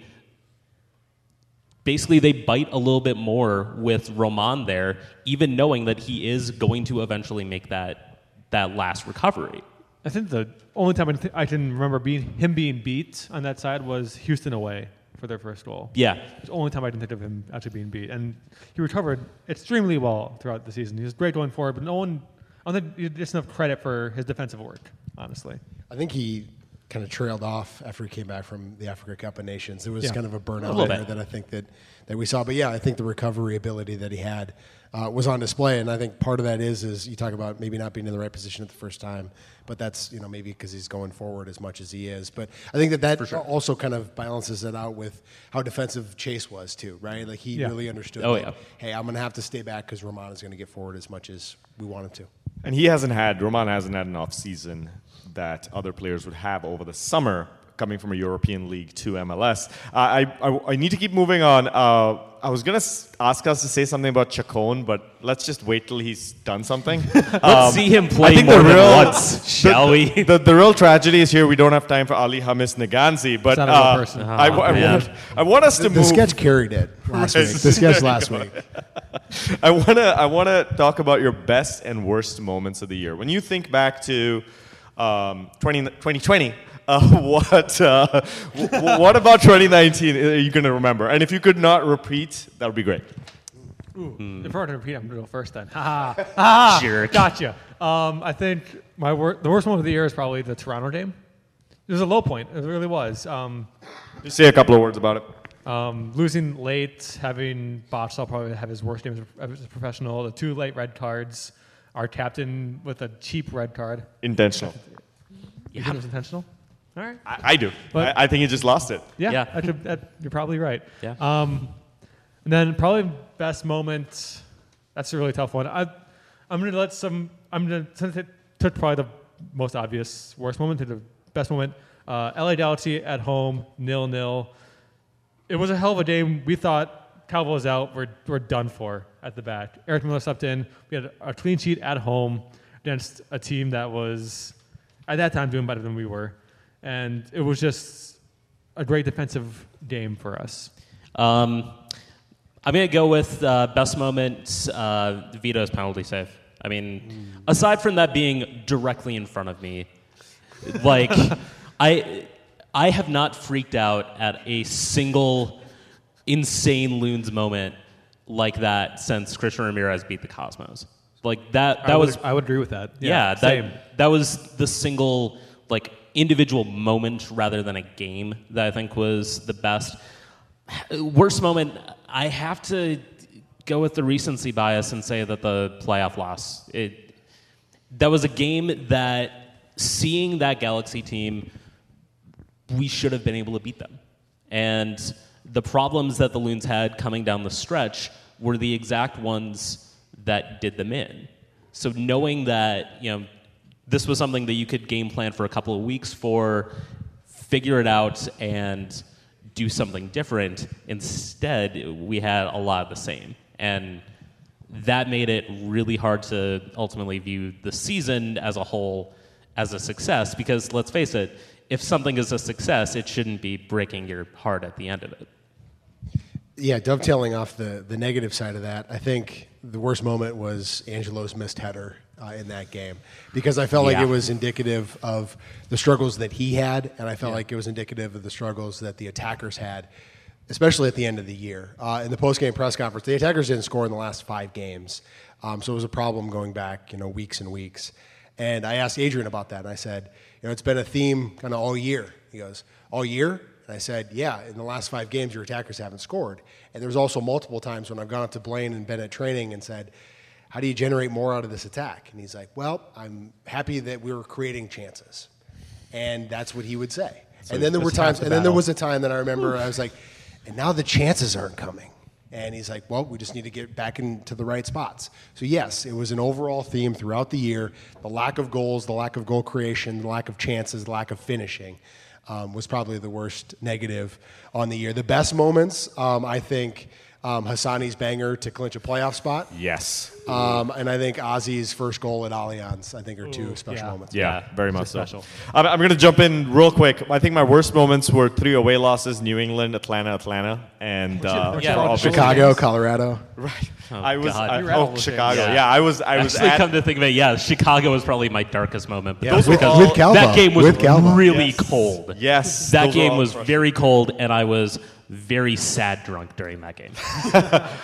basically they bite a little bit more with Roman there, even knowing that he is going to eventually make that that last recovery. I think the only time I, th- I can remember being him being beat on that side was Houston away for their first goal. Yeah. It's the only time I can think of him actually being beat, and he recovered extremely well throughout the season. He was great going forward, but no one, I don't think he gets enough credit for his defensive work. Honestly, I think he kind of trailed off after he came back from the Africa Cup of Nations. There was Yeah. kind of a A burnout little there bit. that I think that, that we saw. But yeah, I think the recovery ability that he had uh, was on display, and I think part of that is is you talk about maybe not being in the right position at the first time, but that's you know maybe because he's going forward as much as he is. But I think that that also kind of balances it out with how defensive Chase was too, right? Like he Yeah. really understood. Oh, like, yeah. Hey, I'm going to have to stay back because Roman is going to get forward as much as we want him to. And he hasn't had, Roman hasn't had an off season that other players would have over the summer coming from a European league to MLS. Uh, I, I I need to keep moving on. Uh, I was gonna ask us to say something about Chacon, but let's just wait till he's done something. Let's see him play I think more the than real, once, shall the, we? The, the real tragedy is here. We don't have time for Ally Hamis Ng'anzi, but not uh, person. I, Oh, I man. want, I want us to The, the sketch carried it last week. The sketch last week. I want to I want to talk about your best and worst moments of the year. When you think back to um, 20, 2020, uh, what uh, w- what about 2019 are you going to remember? And if you could not repeat, that would be great. Ooh, If I were to repeat, I'm going to go first then. Ha ha. Ha ha. Jerk. Gotcha. Um, I think my wor- the worst moment of the year is probably the Toronto game. It was a low point. It really was. Um, Just say a couple of words about it. um, losing late, having Boxall probably have his worst game as a, as a professional. The two late red cards. Our captain with a cheap red card. Intentional. You think it was intentional? All right. I, I do. But- I, I think he just lost it. Yeah, Yeah. That could- that- you're probably right. Yeah. Um, and then probably best moment. That's a really tough one. I, I'm gonna let some. I'm gonna t- t- took probably the most obvious worst moment to the best moment. Uh, LA Galaxy at home, nil nil. It was a hell of a game. We thought Calvo's out. We're we're done for at the back. Eric Miller stepped in. We had a clean sheet at home against a team that was at that time doing better than we were, and it was just a great defensive game for us. Um, I'm going to go with uh, best moment, uh, Vito's penalty save. I mean, aside from that being directly in front of me, like, I, I have not freaked out at a single insane loons moment like that since Christian Ramirez beat the Cosmos. Like that, that I would, was I would agree with that. yeah, same. that, that was the single like individual moment rather than a game that I think was the best. Worst moment, I have to go with the recency bias and say that the playoff loss. It that was a game that seeing that Galaxy team, we should have been able to beat them. And the problems that the Loons had coming down the stretch were the exact ones that did them in. So knowing that, you know, this was something that you could game plan for a couple of weeks for, figure it out and do something different. Instead, we had a lot of the same. And that made it really hard to ultimately view the season as a whole as a success because let's face it, if something is a success, it shouldn't be breaking your heart at the end of it. Yeah, dovetailing off the, the negative side of that, I think the worst moment was Angelo's missed header uh, in that game because I felt like it was indicative of the struggles that he had, and I felt like it was indicative of the struggles that the attackers had, especially at the end of the year. Uh, in the post-game press conference, the attackers didn't score in the last five games, um, so it was a problem going back, you know, weeks and weeks. And I asked Adrian about that, and I said, you know, it's been a theme kind of all year. He goes, all year? And I said, yeah, in the last five games, your attackers haven't scored. And there's also multiple times when I've gone up to Blaine and been at training and said, how do you generate more out of this attack? And he's like, well, I'm happy that we were creating chances. And that's what he would say. and then there were times, the and then there was a time that I remember I was like, and now the chances aren't coming. And he's like, well, we just need to get back into the right spots. So, yes, it was an overall theme throughout the year. The lack of goals, the lack of goal creation, the lack of chances, the lack of finishing um, was probably the worst negative on the year. The best moments, um, I think, um, Hassani's banger to clinch a playoff spot. Yes. Um, and I think Ozzy's first goal at Allianz, I think, are two special yeah. moments. Yeah, very much so. special. I'm, I'm going to jump in real quick. I think my worst moments were three away losses: New England, Atlanta, Atlanta, and uh, Yeah. for Chicago, reasons. Colorado. Right. Oh, I was. I, You were at all oh, Chicago. Yeah. Yeah. I was. I was Actually, at. come to think of it, yeah, Chicago was probably my darkest moment. Yeah, Those with, were all- with Calvo. that game was with Calvo. really Yes. cold. Yes, That those were game all was frustrating. very cold, and I was very sad drunk during that game.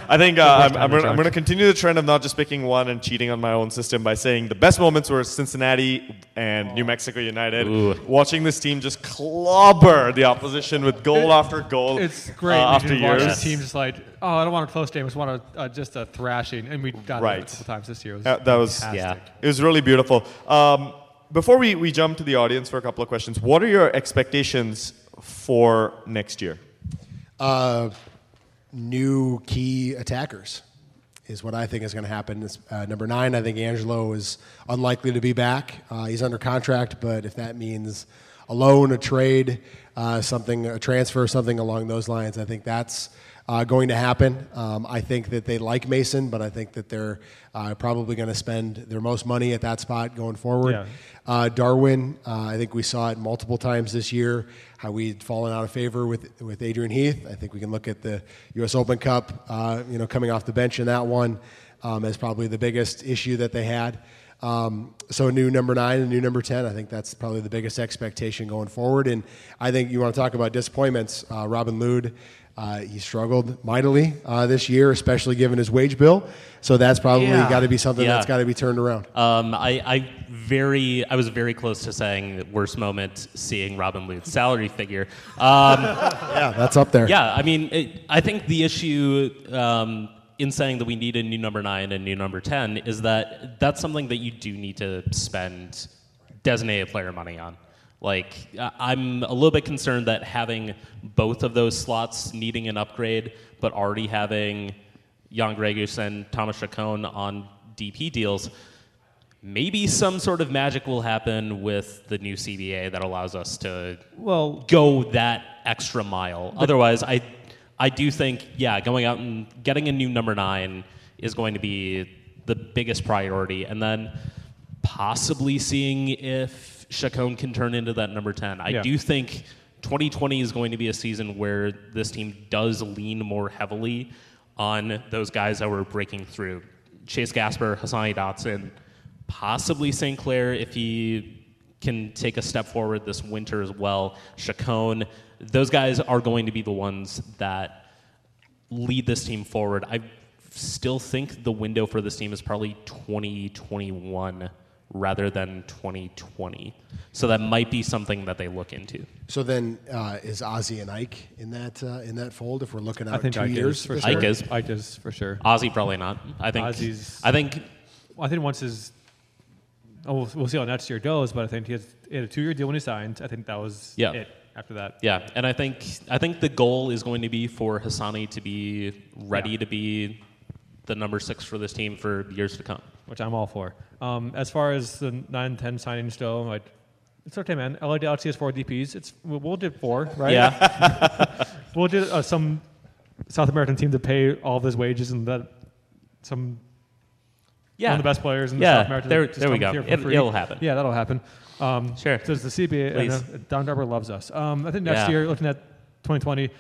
I think uh, I'm, I'm, gonna, I'm going to continue the trend of not just picking one and cheating on my own system by saying the best moments were Cincinnati and New Mexico United. Ooh. Watching this team just clobber the opposition with goal after goal. It's great. uh, after can watch years. the team just like, oh, I don't want a close game. I just want a, uh, just a thrashing. And we got Right. it a couple times this year. It was Uh, that was. Yeah. It was really beautiful. Um, before we, we jump to the audience for a couple of questions, what are your expectations for next year? Uh, new key attackers is what I think is going to happen. Uh, number nine, I think Angelo is unlikely to be back. Uh, he's under contract, but if that means a loan, a trade, uh, something, a transfer, something along those lines, I think that's uh, going to happen. Um, I think that they like Mason, but I think that they're uh, probably going to spend their most money at that spot going forward. Yeah. Uh, Darwin, uh, I think we saw it multiple times this year how we'd fallen out of favor with with Adrian Heath. I think we can look at the U.S. Open Cup, uh, you know, coming off the bench in that one um, as probably the biggest issue that they had. Um, so a new number nine and new number ten, I think that's probably the biggest expectation going forward. And I think you want to talk about disappointments. Uh, Robin Lod, uh, he struggled mightily uh, this year, especially given his wage bill. So that's probably Yeah. got to be something Yeah. that's got to be turned around. Um, I, I very, I was very close to saying worst moment seeing Robin Lod's salary figure. Um, yeah, that's up there. Yeah, I mean, it, I think the issue um, in saying that we need a new number nine and new number ten is that that's something that you do need to spend designated player money on. Like, I'm a little bit concerned that having both of those slots needing an upgrade, but already having Jan Gregus and Thomas Chacon on DP deals, maybe some sort of magic will happen with the new CBA that allows us to Well- go that extra mile. Otherwise, I I do think yeah, going out and getting a new number nine is going to be the biggest priority, and then possibly seeing if Chacon can turn into that number ten. I Yeah. do think 2020 is going to be a season where this team does lean more heavily on those guys that were breaking through. Chase Gasper, Hassani Dotson, possibly St. Clair if he can take a step forward this winter as well. Chacon, those guys are going to be the ones that lead this team forward. I still think the window for this team is probably 2021 rather than 2020. So that might be something that they look into. So then, uh, is Ozzy and Ike in that uh, in that fold? If we're looking out I think two Ike years, is for this sure. Ike is. Ike is for sure. Ozzy probably not. I think. Ozzy's- I think. I think once his, oh, we'll, we'll see how next year goes. But I think he, has, he had a two-year deal when he signed. I think that was Yeah. it. After that, Yeah, and I think I think the goal is going to be for Hassani to be ready Yeah. to be the number six for this team for years to come. which I'm all for. Um, as far as the 9 10 signings go, like, it's okay, man. LA Galaxy has four DPs. It's we'll, we'll do four, right? Yeah. we'll do uh, some South American team to pay all of his wages and that some Yeah. one of the best players in the Yeah, South America. there- there we go. It, it'll happen. Yeah, that'll happen. Um, Sure. So it's the CBA. Please. know, Don Garber loves us. Um, I think next Yeah. year, looking at 2020,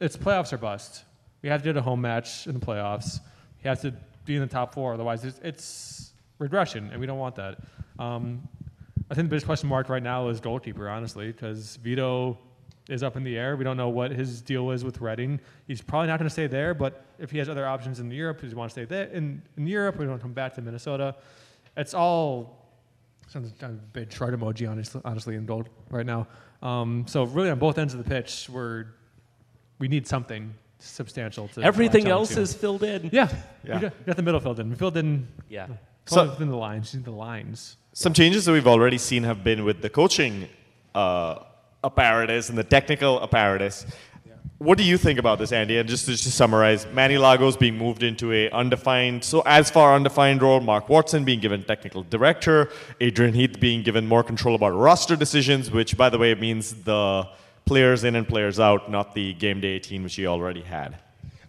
it's playoffs or bust. We have to do a home match in the playoffs. You has to be in the top four, otherwise it's, it's regression, and we don't want that. Um, I think the biggest question mark right now is goalkeeper, honestly, because Vito is up in the air. We don't know what his deal is with Reading. He's probably not going to stay there, but if he has other options in Europe, does he want to stay there in, in Europe? We to come back to Minnesota. It's all sounds a big shrug emoji, honestly, honestly, in gold right now. Um, so really, on both ends of the pitch, we're we need something substantial to Everything else onto. is filled in. Yeah, Yeah. We, got, we got the middle filled in. We filled in. Yeah. So So- within the lines, the lines. Some changes that we've already seen have been with the coaching uh, apparatus and the technical apparatus. What do you think about this, Andy? And just to, just to summarize, Manny Lagos being moved into a undefined, so as far undefined role. Mark Watson being given technical director. Adrian Heath being given more control about roster decisions, which, by the way, means the players in and players out, not the game day 18, which he already had.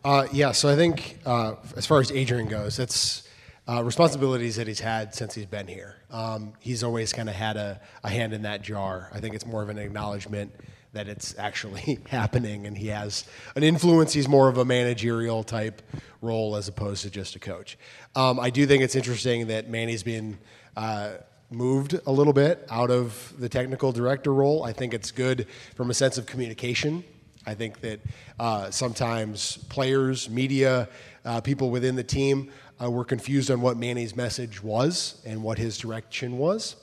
Uh, yeah, so I think uh, as far as Adrian goes, it's uh, responsibilities that he's had since he's been here. Um, he's always kind of had a, a hand in that jar. I think it's more of an acknowledgement that it's actually happening and he has an influence. He's more of a managerial type role as opposed to just a coach. Um, I do think it's interesting that Manny's been. Moved a little bit out of the technical director role. I think it's good from a sense of communication. I think that uh, sometimes players, media, uh, people within the team uh, were confused on what Manny's message was and what his direction was.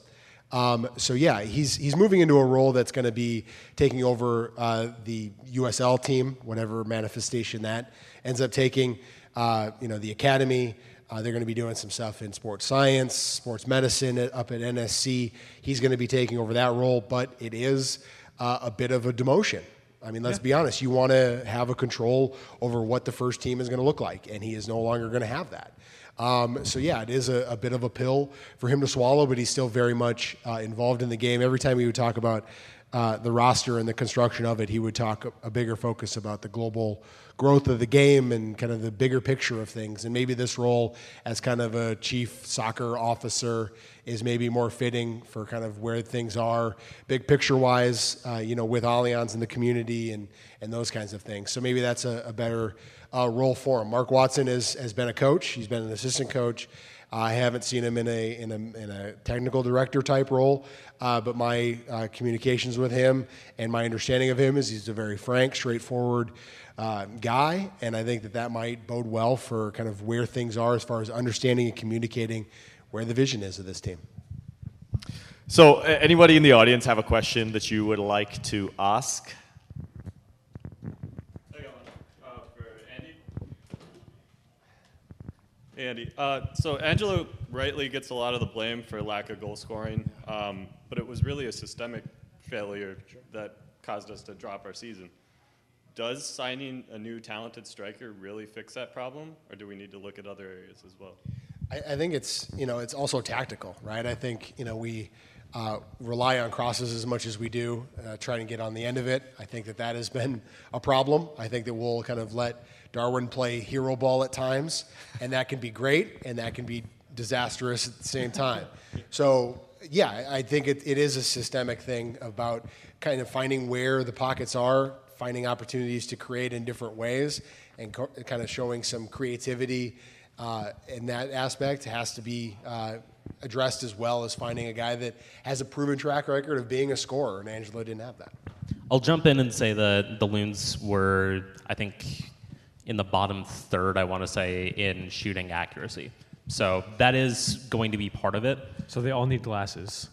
Um, so yeah, he's he's moving into a role that's going to be taking over uh, the USL team, whatever manifestation that ends up taking. Uh, you know, the academy. Uh, they're going to be doing some stuff in sports science, sports medicine at, up at NSC. He's going to be taking over that role, but it is uh, a bit of a demotion. I mean, let's be honest. You want to have a control over what the first team is going to look like, and he is no longer going to have that. Um, so yeah, it is a, a, bit of a pill for him to swallow, but he's still very much uh, involved in the game. Every time he would talk about uh, the roster and the construction of it, he would talk a, a, bigger focus about the global growth of the game and kind of the bigger picture of things. And maybe this role as kind of a chief soccer officer is maybe more fitting for kind of where things are, big picture wise, uh, you know, with Allianz and the community and, and those kinds of things. So maybe that's a, a better uh, role for him. Mark Watson is, has been a coach, he's been an assistant coach. I haven't seen him in a, in a, in a technical director type role, uh, but my uh, communications with him and my understanding of him is he's a very frank, straightforward uh, guy, and I think that that might bode well for kind of where things are as far as understanding and communicating where the vision is of this team. So, anybody in the audience have a question that you would like to ask? I got uh for Andy. Andy, uh, so Angelo rightly gets a lot of the blame for lack of goal scoring, um, but it was really a systemic failure that caused us to drop our season. Does signing a new talented striker really fix that problem, or do we need to look at other areas as well? I, I think it's you know it's also tactical, right? I think you know we uh, rely on crosses as much as we do, uh, trying to get on the end of it. I think that that has been a problem. I think that we'll kind of let Darwin play hero ball at times, and that can be great, and that can be disastrous at the same time. So yeah, I think it, it is a systemic thing about kind of finding where the pockets are, finding opportunities to create in different ways, and co- kind of showing some creativity uh, in that aspect has to be uh, addressed as well as finding a guy that has a proven track record of being a scorer, and Angelo didn't have that. I'll jump in and say that the Loons were, I think, in the bottom third, I want to say, in shooting accuracy. So that is going to be part of it. So they all need glasses.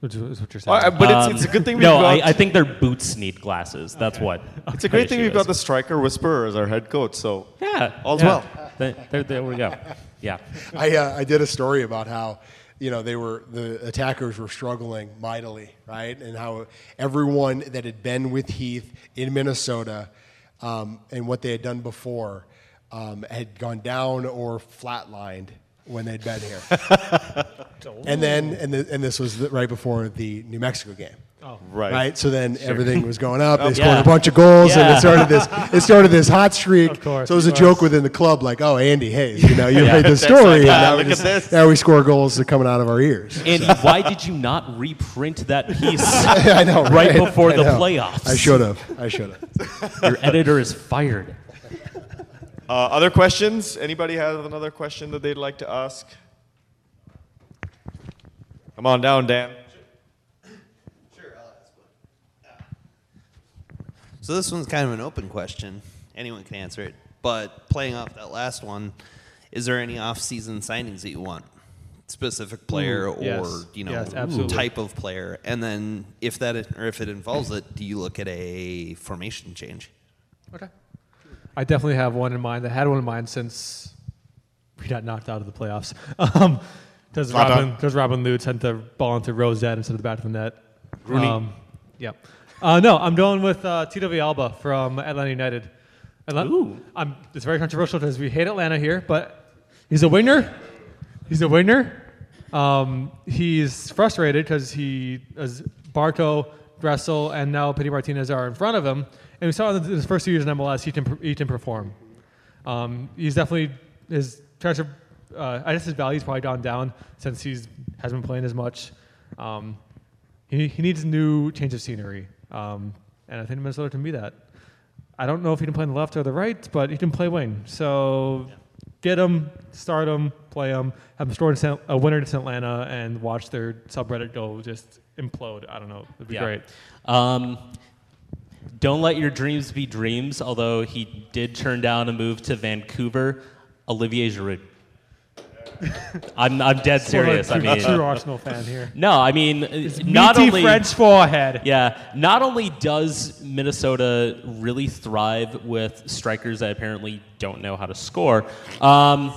Which is what you're saying. Well, but um, it's, it's, a good thing. We've no, got... I, I, think their boots need glasses. That's okay. what. It's a great thing we've is. got the striker whisperer as our head coach. So yeah, all's yeah. well. There, there, we go. Yeah. I uh, I did a story about how you know they were the attackers were struggling mightily, right, and how everyone that had been with Heath in Minnesota um, and what they had done before um, had gone down or flatlined when they'd been here. and then, and, the, and this was the, right before the New Mexico game. Oh. Right. Right. So then sure. everything was going up. They scored yeah. a bunch of goals, yeah. and it started this. It started this hot streak. Of course, so it was a joke within the club, like, "Oh, Andy Hayes, you know, you yeah. made the story, like, and ah, now, just, now, we score goals are coming out of our ears." Andy, so. why did you not reprint that piece? I know, right, right before I the know. playoffs. I should have. I should have. Your editor is fired. Uh, other questions? Anybody have another question that they'd like to ask? Come on down, Dan. Sure, I'll ask one. So this one's kind of an open question. Anyone can answer it. But playing off that last one, is there any off-season signings that you want? Specific player Ooh, or yes. you know yes, type of player, and then if that or if it involves it, do you look at a formation change? Okay. I definitely have one in mind. I had one in mind since we got knocked out of the playoffs. Um, does Robin does Robin Lod send the ball into Rose dead instead of the back of the net? Rooney. Um, yep. Uh, no, I'm going with uh, Tito Villalba from Atlanta United. Atlanta, Ooh. I'm, it's very controversial because we hate Atlanta here, but he's a winger. He's a winger. Um, he's frustrated because he, as Barco, Gressel, and now Pity Martinez are in front of him. And we saw in his first two years in MLS, he can, he can perform. Um, he's definitely, his treasure, uh, I guess his value's probably gone down since he's hasn't been playing as much. Um, he, he needs a new change of scenery. Um, and I think Minnesota can be that. I don't know if he can play on the left or the right, but he can play wing. So yeah. get him, start him, play him, have him score a winner to Atlanta, and watch their subreddit go just implode. I don't know. It'd be yeah. great. Um, don't let your dreams be dreams, although he did turn down a move to Vancouver. Olivier Giroud. I'm, I'm dead serious. I mean, true Arsenal fan here. No, I mean, it's not only French forehead. Yeah, not only does Minnesota really thrive with strikers that apparently don't know how to score, um,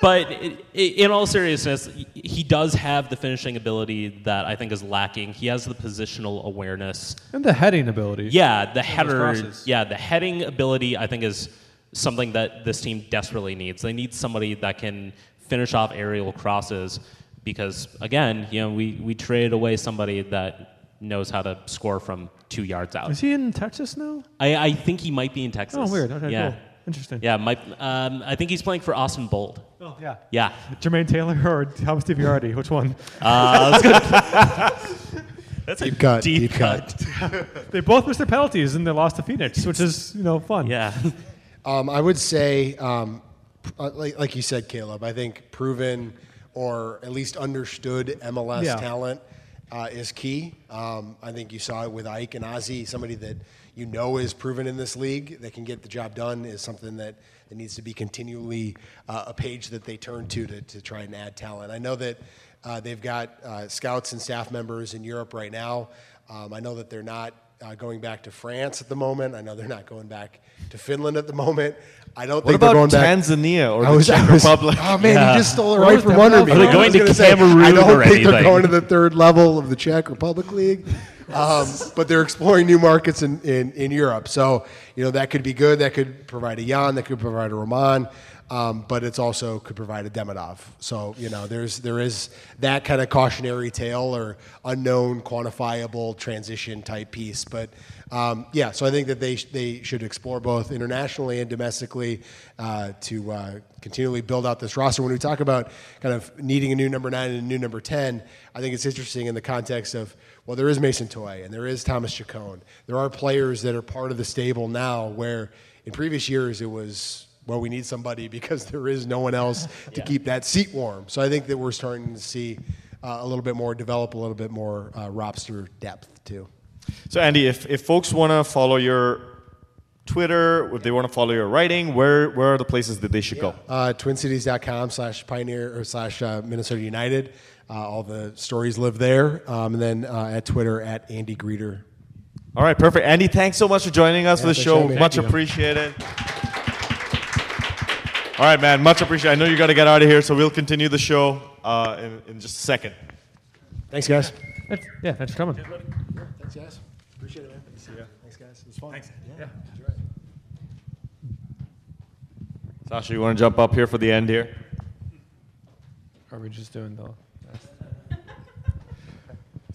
but i- i- in all seriousness, he does have the finishing ability that I think is lacking. He has the positional awareness. And the heading ability. Yeah, the header. Yeah, the heading ability I think is something that this team desperately needs. They need somebody that can finish off aerial crosses because again, you know, we we traded away somebody that knows how to score from two yards out. Is he in Texas now? I, I think he might be in Texas. Oh, weird. Okay, yeah. cool. Interesting. Yeah, might, um, I think he's playing for Austin Bold. Oh, yeah. Yeah. Jermaine Taylor or Thomas DiViardi? Which one? Uh, let's go- a Deep cut, deep, deep cut. they both missed their penalties and they lost to Phoenix, which is you know fun. Yeah. Um, I would say, um, uh, like, like you said, Caleb, I think proven or at least understood MLS Yeah. talent uh, is key. Um, I think you saw it with Ike and Ozzy, somebody that you know is proven in this league that can get the job done is something that, that needs to be continually uh, a page that they turn to, to to try and add talent. I know that uh, they've got uh, scouts and staff members in Europe right now. Um, I know that they're not uh, going back to France at the moment. I know they're not going back to Finland at the moment. I don't What think they're going back. Tanzania or I the was- Czech I was- Republic? Oh man, yeah. you just stole it right from under me. Are they going to gonna say, I don't think they're going to the third level of the Czech Republic League. Um, but they're exploring new markets in, in, in Europe. So, you know, that could be good. That could provide a Jan, that could provide a Roman. Um, but it's also could provide a Demidov. So you know, there's there is that kind of cautionary tale or unknown, quantifiable transition type piece. But um, yeah, so I think that they they should explore both internationally and domestically uh, to uh, continually build out this roster. When we talk about kind of needing a new number nine and a new number ten, I think it's interesting in the context of well, there is Mason Toye and there is Thomas Chacon. There are players that are part of the stable now where in previous years it was well, we need somebody because there is no one else to keep that seat warm. So I think that we're starting to see uh, a little bit more develop, a little bit more uh, roster depth too. So Andy, if, if folks want to follow your Twitter, if they want to follow your writing, where where are the places that they should go? Uh, TwinCities.com slash Pioneer or slash uh, Minnesota United. Uh, all the stories live there, um, and then uh, at Twitter at Andy Greder. All right, perfect. Andy, thanks so much for joining us Yeah, for the show. Much Thank you. appreciated. All right, man. Much appreciated. I know you got to get out of here, so we'll continue the show uh, in, in just a second. Thanks, guys. That's- yeah, thanks for coming. Thanks, guys. Appreciate it, man. See ya. Thanks, guys. It was fun. Thanks. Yeah. Sasha, you want to jump up here for the end here? Are we just doing the?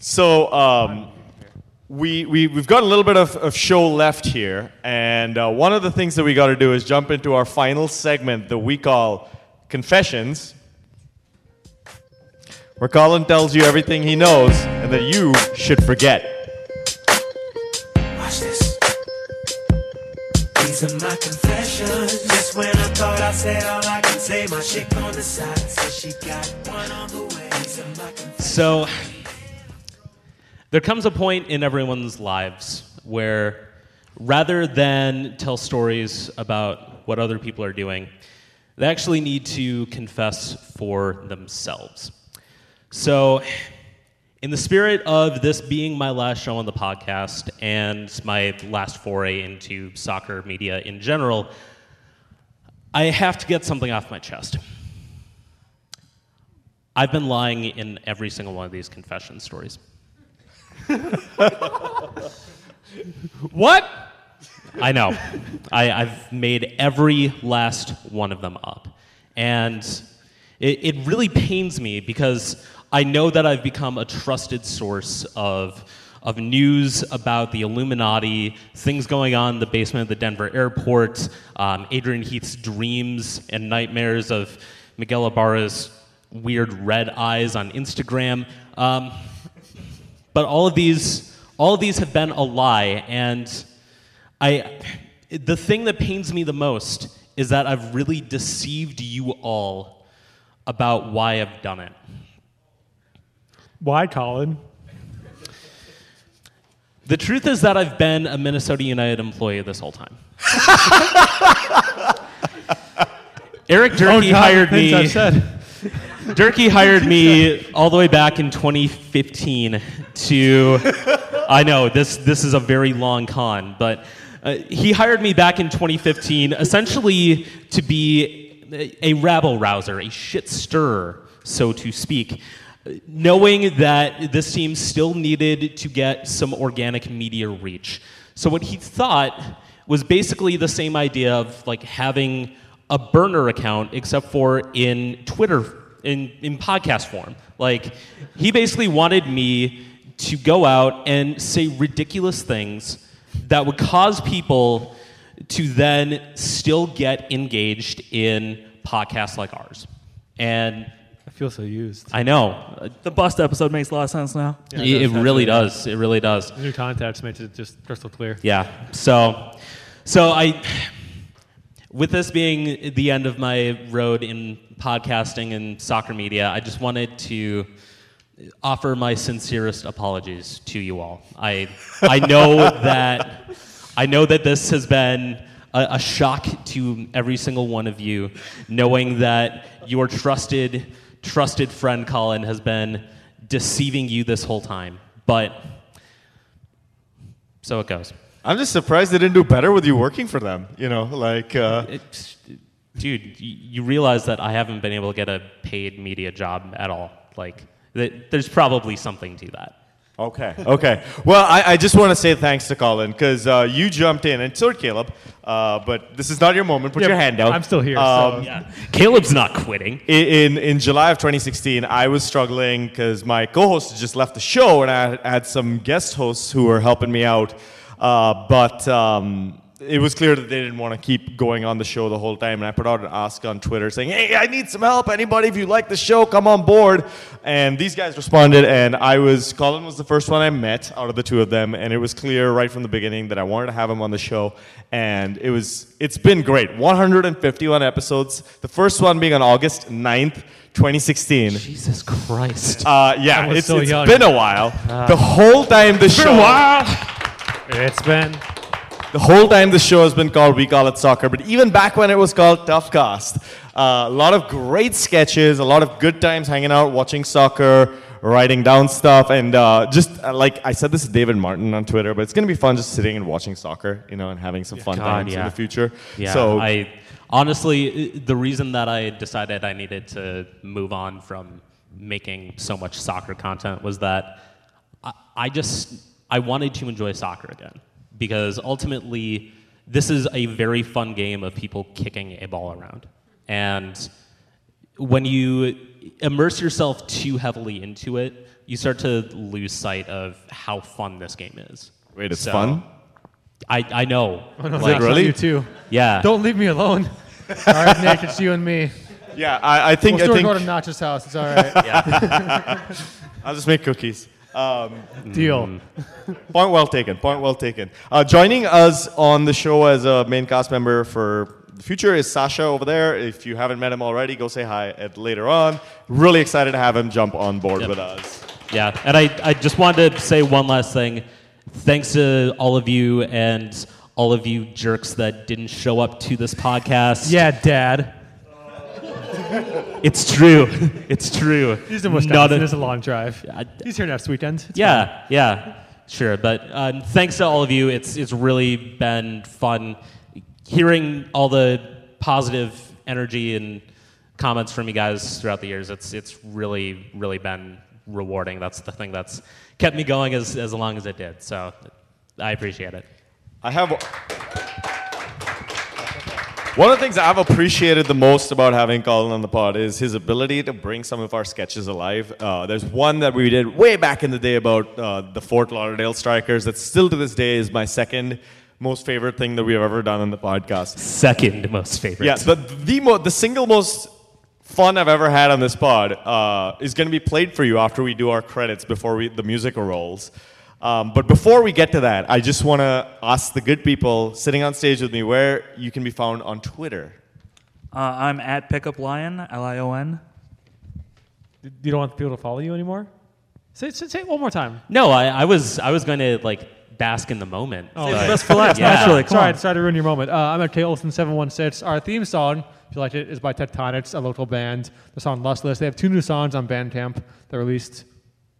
So um, we, we, we've got a little bit of, of show left here, and uh, one of the things that we got to do is jump into our final segment that we call Confessions, where Colin tells you everything he knows and that you should forget. Watch this. These are my confessions. Just when I thought I said all I can say, my chick on the side says she got one on the way. These are my confessions. So there comes a point in everyone's lives where rather than tell stories about what other people are doing, they actually need to confess for themselves. So, in the spirit of this being my last show on the podcast and my last foray into soccer media in general, I have to get something off my chest. I've been lying in every single one of these confession stories. What? I know. I, I've made every last one of them up. And it, it really pains me because I know that I've become a trusted source of, of news about the Illuminati, things going on in the basement of the Denver airport, um, Adrian Heath's dreams and nightmares of Miguel Ibarra's weird red eyes on Instagram. Um, but all of these, all of these have been a lie, and I, the thing that pains me the most is that I've really deceived you all about why I've done it. Why, Colin? The truth is that I've been a Minnesota United employee this whole time. Eric Oh, Durkee God, hired me. Durkee hired me all the way back in 2015 to. I know this this is a very long con, but uh, he hired me back in 2015 essentially to be a, a rabble rouser, a shit stirrer, so to speak, knowing that this team still needed to get some organic media reach. So what he thought was basically the same idea of like having a burner account, except for in Twitter, in, in podcast form. Like he basically wanted me to go out and say ridiculous things that would cause people to then still get engaged in podcasts like ours. And I feel so used. I know. The bust episode makes a lot of sense now. Yeah, it, it does, really does. It really does. The new context makes it just crystal clear. Yeah. So, so I, with this being the end of my road in podcasting and soccer media, I just wanted to offer my sincerest apologies to you all. I, I know that, I know that this has been a, a shock to every single one of you, knowing that your trusted, trusted friend Colin has been deceiving you this whole time. But so it goes. I'm just surprised they didn't do better with you working for them. You know, like. Uh, It's, dude, y- you realize that I haven't been able to get a paid media job at all. Like, th- there's probably something to that. Okay. Okay. Well, I, I just want to say thanks to Colin because uh, you jumped in, and so did Caleb. Uh, but this is not your moment. Put Yeah, your hand out. I'm still here, so- Um, Yeah. Caleb's not quitting. In, in in July of 2016, I was struggling because my co-host just left the show, and I had some guest hosts who were helping me out. Uh, but um, it was clear that they didn't want to keep going on the show the whole time, and I put out an ask on Twitter saying, "Hey, I need some help. Anybody, if you like the show, come on board." And these guys responded, and I was Colin was the first one I met out of the two of them, and it was clear right from the beginning that I wanted to have him on the show, and it was it's been great. 151 episodes. The first one being on August 9th. 2016. Jesus Christ. Uh, yeah, I was it's, so it's young. been a while. Ah. the whole time the show. For a while. It's been. The whole time the show has been called We Call It Soccer, but even back when it was called Tough Cast, uh, a lot of great sketches, a lot of good times hanging out, watching soccer, writing down stuff, and uh, just uh, like I said this to David Martin on Twitter, but it's gonna be fun just sitting and watching soccer, you know, and having some fun God, times in the future. Yeah, so I honestly, the reason that I decided I needed to move on from making so much soccer content was that I, I just I wanted to enjoy soccer again because ultimately this is a very fun game of people kicking a ball around, and when you immerse yourself too heavily into it, you start to lose sight of how fun this game is. Wait, it's So- fun? I, I know. Oh, no, Like- that's not you too. Yeah. Don't leave me alone. all right, Nick, it's you and me. Yeah, I, I think we'll I think go to Notch's house. It's all right. I'll just make cookies. Um, Deal. Point well taken. Point well taken. Uh, joining us on the show as a main cast member for the future is Sasha over there. If you haven't met him already, go say hi at later on. Really excited to have him jump on board Yep. with us. Yeah, and I, I just wanted to say one last thing. Thanks to all of you and all of you jerks that didn't show up to this podcast. yeah, Dad. It's true. It's true. He's in Not Wisconsin. a- It's a long drive. I- He's here next weekend. It's yeah, yeah, sure. But um, thanks to all of you. It's it's really been fun hearing all the positive energy and comments from you guys throughout the years. It's it's really really been rewarding. That's the thing that's kept me going as as long as it did. So I appreciate it. I have one of the things I've appreciated the most about having Colin on the pod is his ability to bring some of our sketches alive. Uh, there's one that we did way back in the day about uh, the Fort Lauderdale Strikers that still to this day is my second most favorite thing that we've ever done on the podcast. Second most favorite. Yeah, the the mo- the single most fun I've ever had on this pod uh, is going to be played for you after we do our credits before we, the music rolls. Um, but before we get to that, I just want to ask the good people sitting on stage with me where you can be found on Twitter. Uh, I'm at Pickup Lion, L I O N. You don't want people to follow you anymore? Say, say, say it one more time. No, I, I was I was going to like bask in the moment. Oh, but- best for last, Yeah. naturally. Sorry, sorry to ruin your moment. Uh, I'm at Olsen716. Our theme song, if you like it, is by Tectonics, a local band. The song Lustless. They have two new songs on Bandcamp that released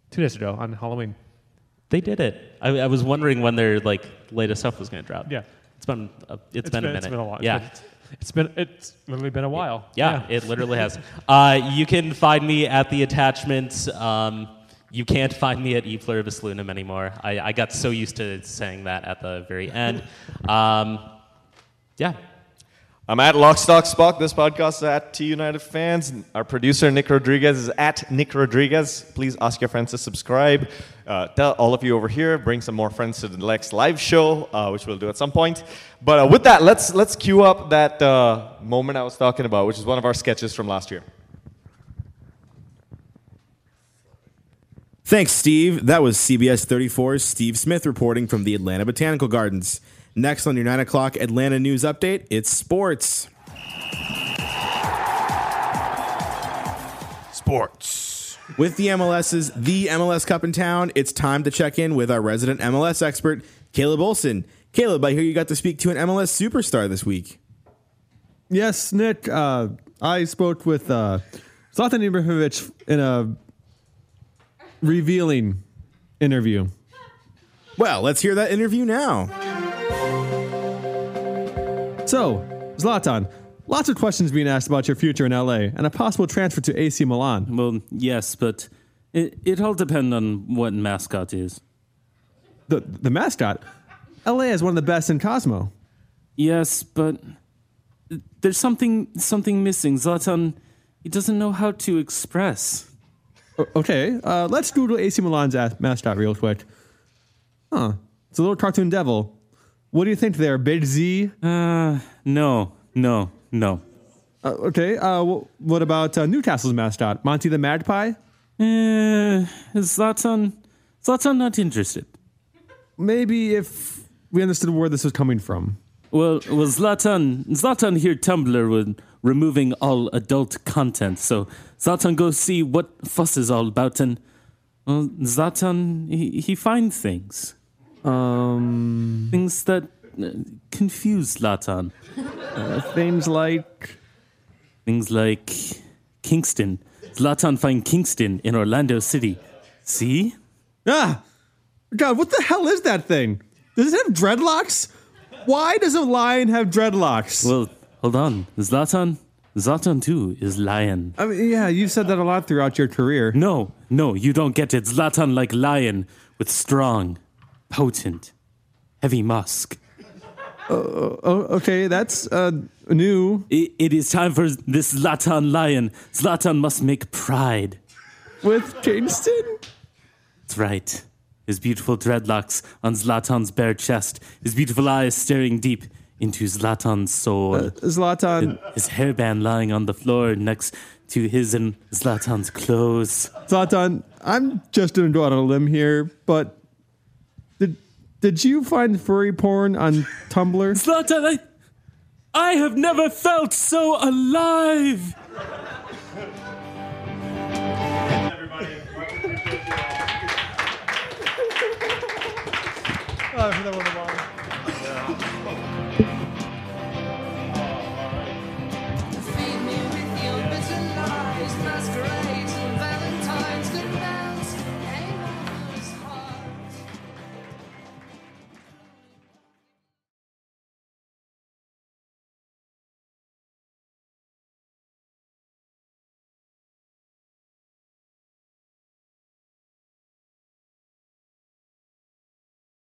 two days ago on Halloween. They did it. I, I was wondering when their like latest stuff was going to drop. Yeah. it's been a, It's been a minute. it's been a lot. Yeah, It's It's been it's literally been a while. Yeah, it literally has. Uh, you can find me at the attachments. Um, you can't find me at E Pluribus Loonum anymore. I, I got so used to saying that at the very end. Um, yeah. I'm at Lockstock Spock. This podcast is at T United Fans. Our producer, Nick Rodriguez, is at Nick Rodriguez. Please ask your friends to subscribe. Uh, tell all of you over here, bring some more friends to the next live show, uh, which we'll do at some point. But uh, with that, let's, let's cue up that uh, moment I was talking about, which is one of our sketches from last year. Thanks, Steve. That was CBS 34's Steve Smith reporting from the Atlanta Botanical Gardens. Next on your 9 o'clock Atlanta News Update, it's sports. Sports. With the MLS's The MLS Cup in town, it's time to check in with our resident MLS expert, Caleb Olson. Caleb, I hear you got to speak to an MLS superstar this week. Yes, Nick. Uh, I spoke with uh, Zlatan Ibrahimovic in a revealing interview. Well, let's hear that interview now. So, Zlatan, lots of questions being asked about your future in LA and a possible transfer to AC Milan. Well, yes, but it, it all depends on what mascot is. The the mascot, LA is one of the best in Cozmo. Yes, but there's something something missing. Zlatan, he doesn't know how to express. O- Okay, uh, let's Google AC Milan's as- mascot real quick. Huh, it's a little cartoon devil. What do you think there, Big Z? Uh, no, no, no. Uh, okay, uh, wh- what about uh, Newcastle's mascot, Monty the Magpie? Uh, Zlatan, Zlatan not interested. Maybe if we understood where this was coming from. Well, well, Zlatan, Zlatan here, Tumblr, with removing all adult content. So Zlatan go see what fuss is all about, and well, Zlatan he, he find things, um, things that uh, confuse Zlatan. Uh, things like things like Kingston. Zlatan find Kingston in Orlando City. See? Ah, God, what the hell is that thing? Does it have dreadlocks? Why does a lion have dreadlocks? Well, hold on. Zlatan, Zlatan too is lion. I mean, yeah, you've said that a lot throughout your career. No, no, you don't get it. Zlatan like lion with strong, potent, heavy musk. oh, okay, that's uh, new. It, it is time for this Zlatan lion. Zlatan must make pride. With Kingston? That's right. His beautiful dreadlocks on Zlatan's bare chest, his beautiful eyes staring deep into Zlatan's soul. Uh, Zlatan. His hairband lying on the floor next to his and Zlatan's clothes. Zlatan, I'm just gonna go out on a limb here, but did did you find furry porn on Tumblr? Zlatan, I, I have never felt so alive. Oh,